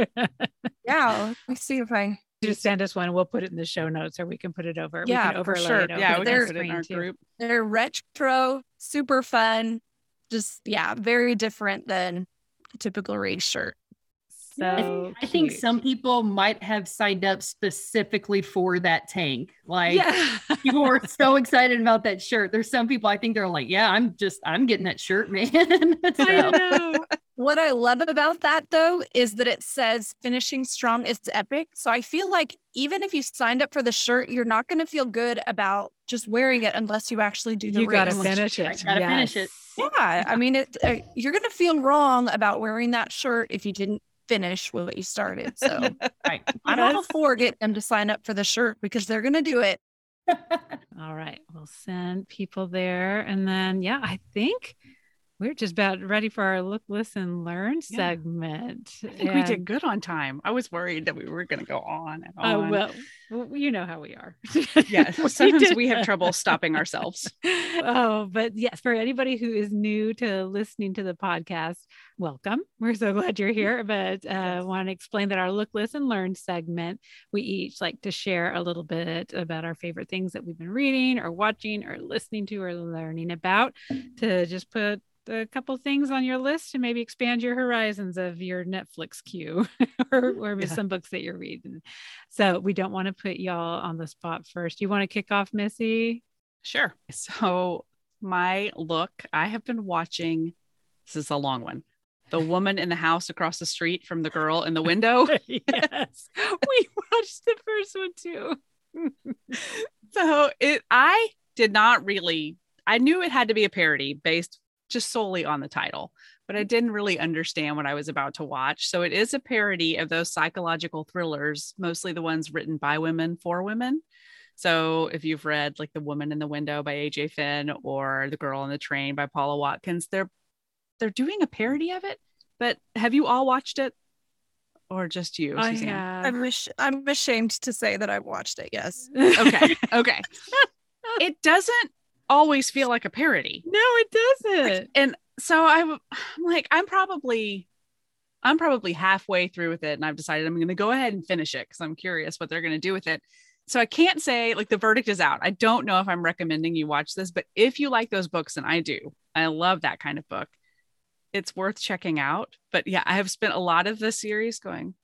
Yeah, let me see if I. just send us one and we'll put it in the show notes or we can put it over. we Yeah, can for sure. It over Yeah, we they're- can put it in our too. group. They're retro, super fun. Just, yeah, very different than a typical race shirt. So I think some people might have signed up specifically for that tank. Like yeah. people were so excited about that shirt. There's some people I think they're like, yeah, I'm just I'm getting that shirt, man. I know. What I love about that though is that it says finishing strong is epic. So I feel like even if you signed up for the shirt, you're not going to feel good about just wearing it unless you actually do the You got to race. finish I it. gotta finish it. Yeah, I mean, it, uh, you're going to feel wrong about wearing that shirt if you didn't finish what you started. So right. I'm all for getting them to sign up for the shirt because they're going to do it. All right. We'll send people there. And then, yeah, I think we're just about ready for our look, listen, learn Yeah. segment. I think we did good on time. I was worried that we were going to go on and Oh, on. well, well, you know how we are. We sometimes did- we have trouble stopping ourselves. oh, but yes, for anybody who is new to listening to the podcast, welcome. We're so glad you're here. But uh, want to explain that our look, listen, learn segment, we each like to share a little bit about our favorite things that we've been reading or watching or listening to or learning about to just put a couple things on your list to maybe expand your horizons of your Netflix queue or, mm-hmm. or Yeah. some books that you're reading. So we don't want to put y'all on the spot first. You want to kick off, Missy? Sure. So, my look, I have been watching, this is a long one. The woman in the house across the street from the girl in the window. yes. We watched the first one too. so, it, I did not really, I knew it had to be a parody based just solely on the title, but I mm. didn't really understand what I was about to watch. So, it is a parody of those psychological thrillers, mostly the ones written by women for women. So if you've read like The Woman in the Window by AJ Finn or The Girl on the Train by Paula Watkins, they're they're doing a parody of it. But have you all watched it? Or just you, I Suzanne? have. I'm, ash- I'm ashamed to say that I've watched it. Yes. Okay. Okay. it doesn't always feel like a parody. no, it doesn't. And so I'm, I'm like, I'm probably I'm probably halfway through with it and I've decided I'm going to go ahead and finish it because I'm curious what they're going to do with it. So I can't say like the verdict is out. I don't know if I'm recommending you watch this, but if you like those books, and I do, I love that kind of book. It's worth checking out. But yeah, I have spent a lot of the series going,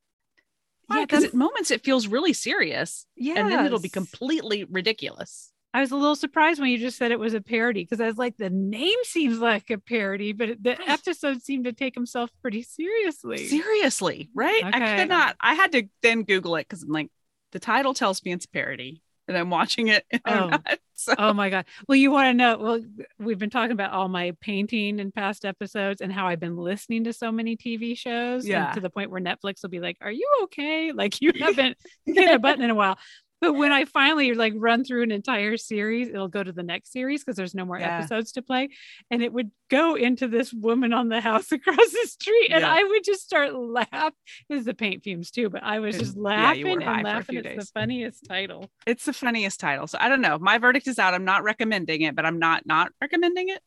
yeah, because at moments it feels really serious, Yeah. and then it'll be completely ridiculous. I was a little surprised when you just said it was a parody because I was like, the name seems like a parody, but the episode seemed to take himself pretty seriously. Seriously, right? I could not. I had to then Google it because I'm like, the title tells me it's a parody, and I'm watching it. Oh. not, so oh my god well you want to know well we've been talking about all my painting in past episodes and how i've been listening to so many tv shows Yeah. to the point where netflix will be like are you okay like you haven't hit a button in a while but when i finally like run through an entire series it'll go to the next series because there's no more Yeah. episodes to play and it would go into this woman on the house across the street and Yeah. i would just start laughing this is the paint fumes too but i was just yeah, laughing for and laughing it's days. the funniest title it's the funniest title. So I don't know. My verdict is out. I'm not recommending it, but I'm not not recommending it.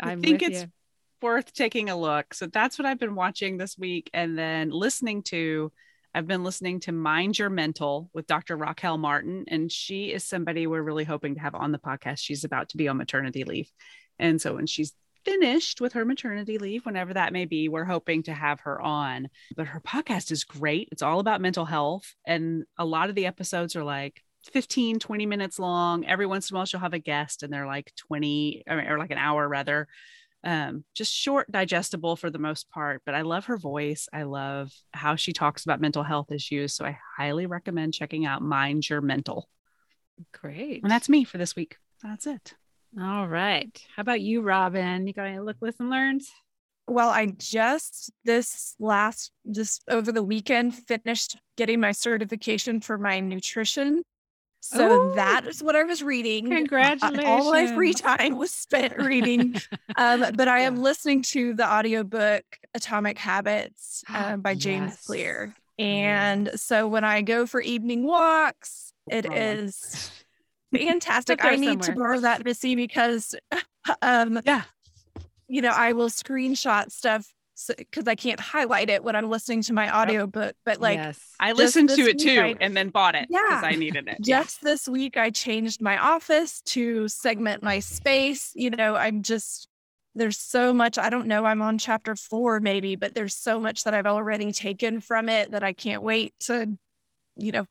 I i'm think it's you. worth taking a look. So that's what I've been watching this week, and then listening to. I've been listening to Mind Your Mental with Dr. Raquel Martin, and she is somebody we're really hoping to have on the podcast. She's about to be on maternity leave. And so when she's finished with her maternity leave, whenever that may be. We're hoping to have her on. But her podcast is great. It's all about mental health. And a lot of the episodes are like 15, 20 minutes long. Every once in a while, she'll have a guest and they're like 20 or, like an hour rather. Um, just short, digestible for the most part. But I love her voice. I love how she talks about mental health issues. So I highly recommend checking out Mind Your Mental. Great. And that's me for this week. That's it. All right. How about you, Robin? You got any look, listen, learns? Well, I just this last just over the weekend finished getting my certification for my nutrition. So Ooh. that is what I was reading. Uh, Congratulations. All my free time was spent reading. um, but I am Yeah. listening to the audiobook Atomic Habits uh, by James Yes. Clear. And so when I go for evening walks, it one. is fantastic. I need to borrow that, Missy, because um, Yeah. you know, I will screenshot stuff because I can't highlight it when I'm listening to my audiobook. But like yes. I listened to it too I- and then bought it because Yeah. I needed it. Yeah. just this week, I changed my office to segment my space. You know, I'm just, there's so much. I don't know. I'm on chapter four, maybe, but there's so much that I've already taken from it that I can't wait to, you know,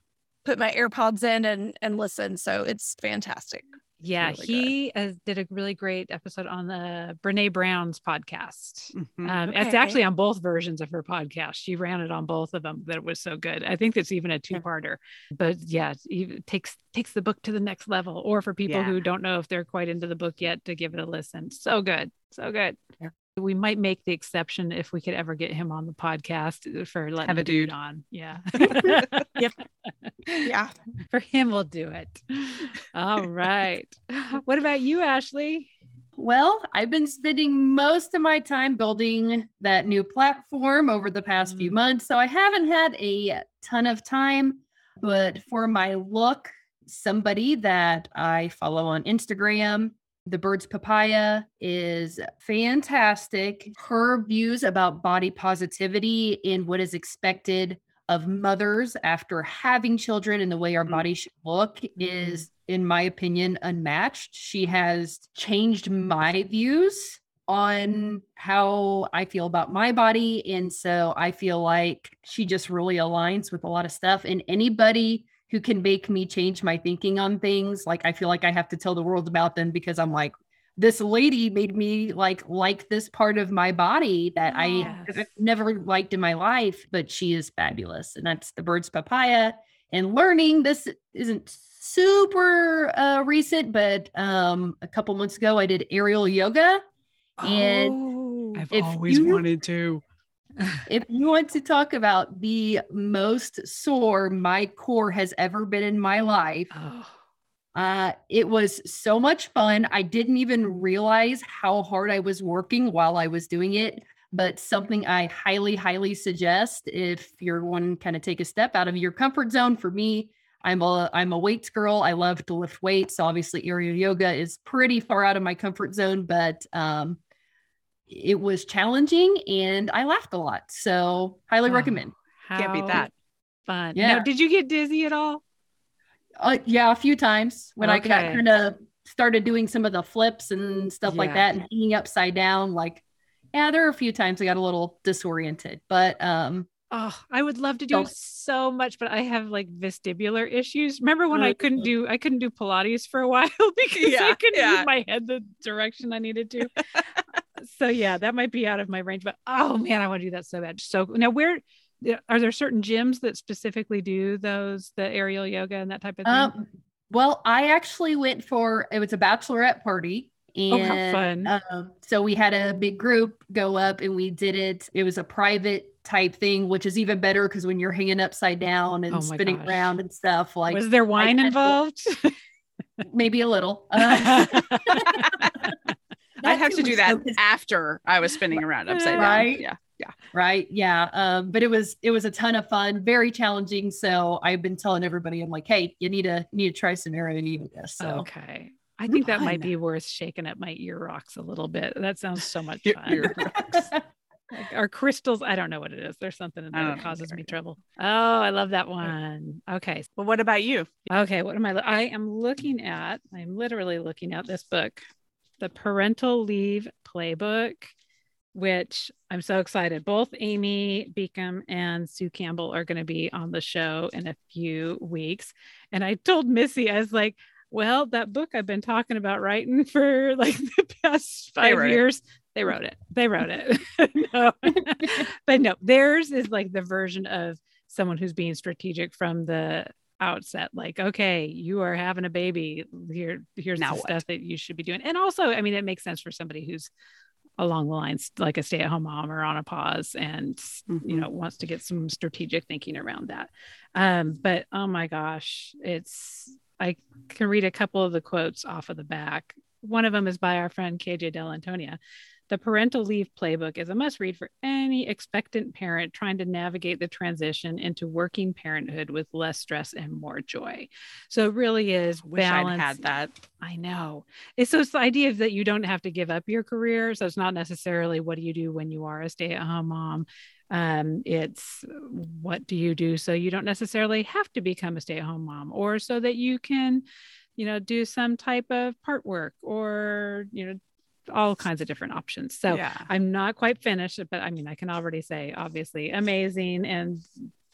put my AirPods in and and listen. So it's fantastic. Yeah, really he uh, did a really great episode on the Brene Brown's podcast. Mhm. Um, It's actually on both versions of her podcast. She ran it on both of them. That was so good. I think it's even a two-parter. But yeah, it takes takes the book to the next level. Or for people Yeah. who don't know if they're quite into the book yet, to give it a listen. So good, so good. Yeah. We might make the exception if we could ever get him on the podcast for letting Have a dude dude. on. Yeah. Yep. Yeah. For him, we'll do it. All right. What about you, Ashley? Well, I've been spending most of my time building that new platform over the past few Mm. months. So I haven't had a ton of time, but for my look, somebody that I follow on Instagram, the Birds Papaya, is fantastic. Her views about body positivity and what is expected of mothers after having children and the way our Mm. body should look is, in my opinion, unmatched. She has changed my views on how I feel about my body. And so I feel like she just really aligns with a lot of stuff. And anybody who can make me change my thinking on things, like I feel like I have to tell the world about them because I'm like, this lady made me like like this part of my body that I Yes. have never liked in my life, but she is fabulous. And that's the bird's papaya. And learning this isn't super uh, recent, but um, a couple months ago I did aerial yoga. And Oh, I've always you- wanted to. If you want to talk about the most sore my core has ever been in my life, oh. Uh, it was so much fun. I didn't even realize how hard I was working while I was doing it, but something I highly, highly suggest if you're one kind of take a step out of your comfort zone. For me, I'm a I'm a weights girl. I love to lift weights. So obviously, aerial yoga is pretty far out of my comfort zone, but um, it was challenging and I laughed a lot. So highly Oh, recommend. Can't beat that. Fun. Yeah. Now, did you get dizzy at all? Uh, yeah, a few times when I got kind of started doing some of the flips and stuff like that and hanging upside down. Like, yeah, there are a few times I got a little disoriented, but um, Oh, I would love to do Don't- so much, but I have like vestibular issues. Remember when I couldn't do I couldn't do Pilates for a while because I couldn't yeah. move my head the direction I needed to. so yeah, that might be out of my range. But oh man, I want to do that so bad. So now where are there certain gyms that specifically do those the aerial yoga and that type of thing? um, well, I actually went for it was a bachelorette party. And oh, fun. um, so we had a big group go up and we did it. It was a private type thing, which is even better because when you're hanging upside down and Oh spinning gosh. around and stuff, like Was there wine involved? maybe a little. Uh, I'd have to do that Focus- after I was spinning around upside Right? down. Yeah. Yeah. right yeah um but it was it was a ton of fun very challenging so i've been telling everybody i'm like hey you need to you need to try some aerial yoga so Okay. I think that might be worth shaking up my ear rocks a little bit. That sounds so much fun. ear Like, or crystals. I don't know what it is. There's something in there that causes me trouble. Oh, I love that one. Okay. Well, what about you? Okay. What am I? lo- I am looking at, I'm literally looking at this book. The parental leave playbook, which I'm so excited. Both Amy Beacom and Sue Campbell are going to be on the show in a few weeks. And I told Missy, I was like, well, that book I've been talking about writing for like the past five years, it. they wrote it. They wrote it. no. but no, theirs is like the version of someone who's being strategic from the outset like okay you are having a baby here here's now the what? stuff that you should be doing and also i mean it makes sense for somebody who's along the lines like a stay-at-home mom or on a pause and mm-hmm. you know wants to get some strategic thinking around that um but oh my gosh it's i can read a couple of the quotes off of the back one of them is by our friend kj Dell'Antonia the parental leave playbook is a must read for any expectant parent trying to navigate the transition into working parenthood with less stress and more joy. So it really is Wish balance. Had that. I know. It's the idea is that you don't have to give up your career. So it's not necessarily what do you do when you are a stay-at-home mom. Um, it's what do you do so you don't necessarily have to become a stay-at-home mom or so that you can you know do some type of part work or you know all kinds of different options. So yeah. I'm not quite finished, but I mean, I can already say, obviously, amazing and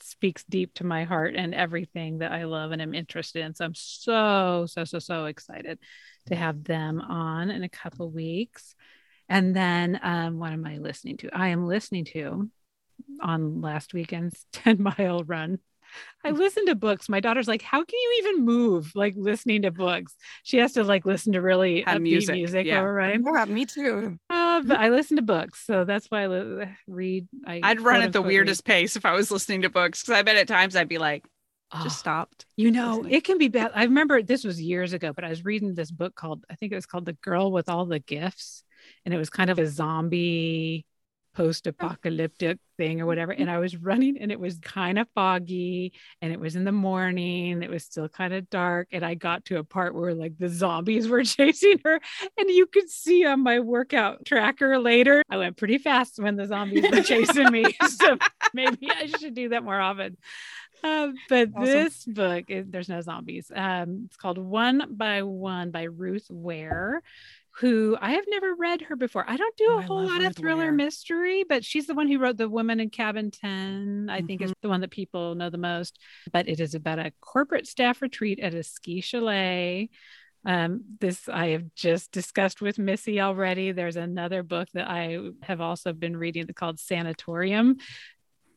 speaks deep to my heart and everything that I love and am interested in. So I'm so, so, so, so excited to have them on in a couple weeks. And then um, what am I listening to? I am listening to on last weekend's 10 mile run I listen to books. My daughter's like, how can you even move like listening to books? She has to like listen to really Have music, music yeah. over, right? Yeah, me too. Uh, but I listen to books, so that's why I li- read. I would run at the weirdest read. pace if I was listening to books because I bet at times I'd be like, just oh, stopped. You know, listening. it can be bad. I remember this was years ago, but I was reading this book called, I think it was called The Girl with All the Gifts. And it was kind of a zombie post apocalyptic thing or whatever. And I was running and it was kind of foggy and it was in the morning. It was still kind of dark. And I got to a part where like the zombies were chasing her. And you could see on my workout tracker later, I went pretty fast when the zombies were chasing me. so maybe I should do that more often. Uh, but awesome. this book, there's no zombies. Um, it's called One by One by Ruth Ware who I have never read her before. I don't do oh, a whole lot of thriller Ware. mystery, but she's the one who wrote The Woman in Cabin 10, I mm-hmm. think is mm-hmm. the one that people know the most. But it is about a corporate staff retreat at a ski chalet. Um, this I have just discussed with Missy already. There's another book that I have also been reading called Sanatorium,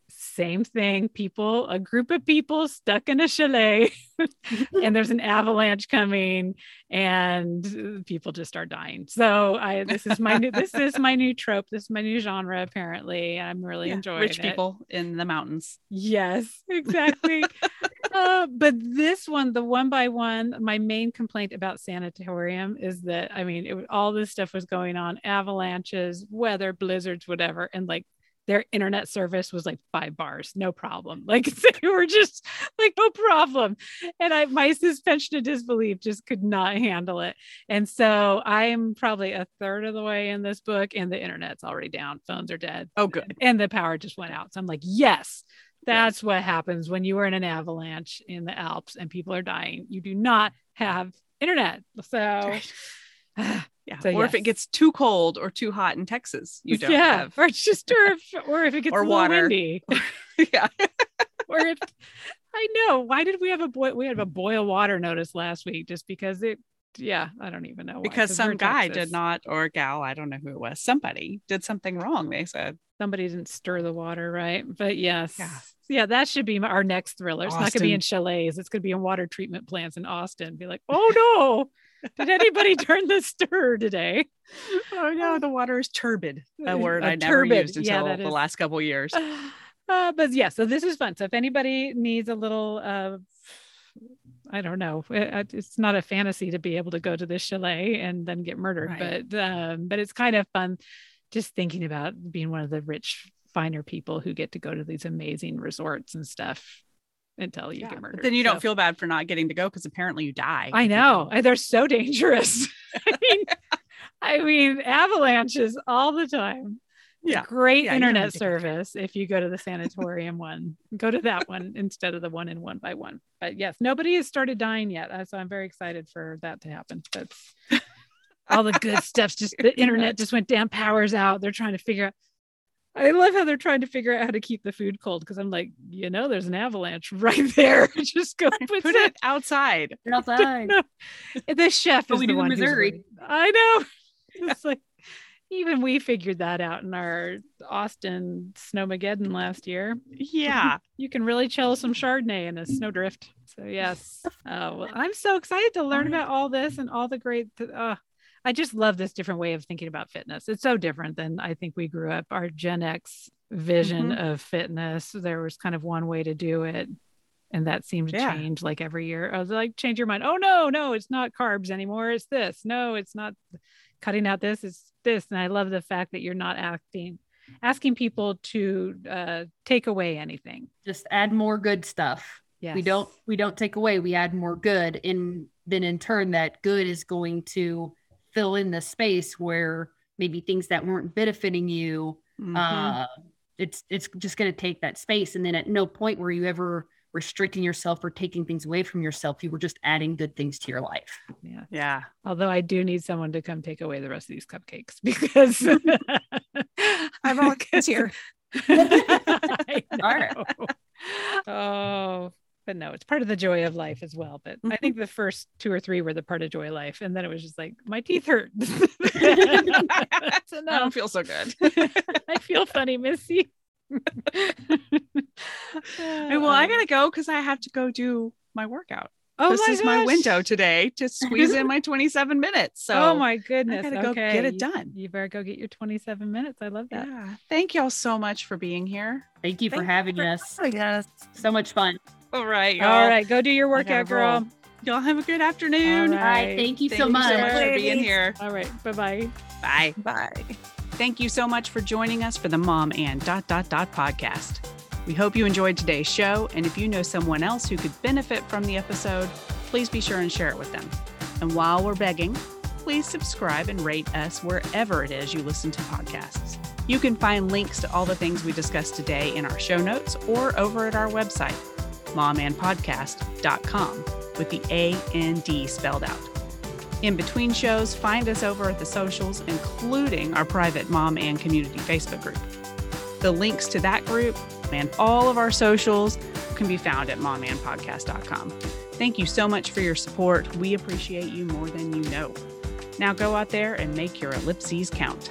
same thing people a group of people stuck in a chalet and there's an avalanche coming and people just start dying. So i this is my new this is my new trope this is my new genre apparently i'm really yeah, enjoying rich it. people in the mountains. Yes exactly. Uh, but this one the one by one my main complaint about sanatorium is that i mean it, all this stuff was going on avalanches weather blizzards whatever and like their internet service was like five bars, no problem. Like they were just like no problem. And I my suspension of disbelief just could not handle it. And so I am probably a third of the way in this book, and the internet's already down. Phones are dead. Oh, good. And the power just went out. So I'm like, yes, that's what happens when you are in an avalanche in the Alps and people are dying. You do not have internet. So Yeah. So, or yes. if it gets too cold or too hot in Texas, you don't yeah. have. Or it's just or if or if it gets or water. windy. yeah. or if I know why did we have a boil we had a boil water notice last week just because it yeah, I don't even know. Why, because some guy Texas. did not, or gal, I don't know who it was. Somebody did something wrong. They said somebody didn't stir the water right. But yes, yeah, yeah that should be our next thriller. It's Austin. not going to be in chalets. It's going to be in water treatment plants in Austin. Be like, oh no, did anybody turn the stir today? Oh no, the water is turbid. A word I never used until yeah, the is. last couple years. Uh, but yeah, so this is fun. So if anybody needs a little, uh, I don't know, it, it's not a fantasy to be able to go to this chalet and then get murdered, right. but um, but it's kind of fun just thinking about being one of the rich, finer people who get to go to these amazing resorts and stuff until you yeah, get murdered. then you so. don't feel bad for not getting to go because apparently you die. I know. They're so dangerous. I, mean, I mean, avalanches all the time. Yeah. Great yeah, internet service if you go to the sanatorium one. Go to that one instead of the one in one by one. But yes, nobody has started dying yet. Uh, so I'm very excited for that to happen. That's all the good stuff's just the internet just went down, powers out. They're trying to figure out. I love how they're trying to figure out how to keep the food cold because I'm like, you know, there's an avalanche right there. just go put, Put it outside. outside. the chef is the one Missouri. I know. It's like even we figured that out in our Austin Snowmageddon last year. Yeah. You can really chill some Chardonnay in a snowdrift. So yes, uh, well, I'm so excited to learn about all this and all the great. Uh, I just love this different way of thinking about fitness. It's so different than I think we grew up. Our Gen X vision of fitness. There was kind of one way to do it. And that seemed to Yeah. change like every year. I was like, change your mind. Oh no, no, it's not carbs anymore. It's this. No, it's not cutting out this. It's this. And I love the fact that you're not acting asking people to uh, take away anything. Just add more good stuff. Yes. We don't we don't take away, we add more good. And then in turn, that good is going to fill in the space where maybe things that weren't benefiting you Mhm. uh it's it's just going to take that space and then at no point were you ever restricting yourself or taking things away from yourself you were just adding good things to your life Yeah. yeah. Although I do need someone to come take away the rest of these cupcakes because I'm volunteer. I All right. Oh, but no, it's part of the joy of life as well. But I think the first two or three were the part of joy of life. And then it was just like, my teeth hurt. That's I don't feel so good. I feel funny, Missy. well, I gotta go because I have to go do my workout. Oh this my is my window today to squeeze in my 27 minutes. Oh so oh my goodness. gotta go get it done. You better go get your 27 minutes. I love that. yeah. Thank y'all so much for being here. thank you for Thank you having for- us Oh, yes. so much fun All right. All right, go do your workout, girl. roll. Y'all have a good afternoon. All all right thank you Thank so you much so much for being here. All right, bye bye. Bye. Bye. Thank you so much for joining us for the Mom and dot dot dot podcast. We hope you enjoyed today's show, and if you know someone else who could benefit from the episode, please be sure and share it with them. And while we're begging, please subscribe and rate us wherever it is you listen to podcasts. You can find links to all the things we discussed today in our show notes or over at our website, momandpodcast.com, with the A and D spelled out. In between shows, find us over at the socials, including our private mom and community Facebook group. The links to that group and all of our socials can be found at momandpodcast.com. Thank you so much for your support. We appreciate you more than you know. Now go out there and make your ellipses count.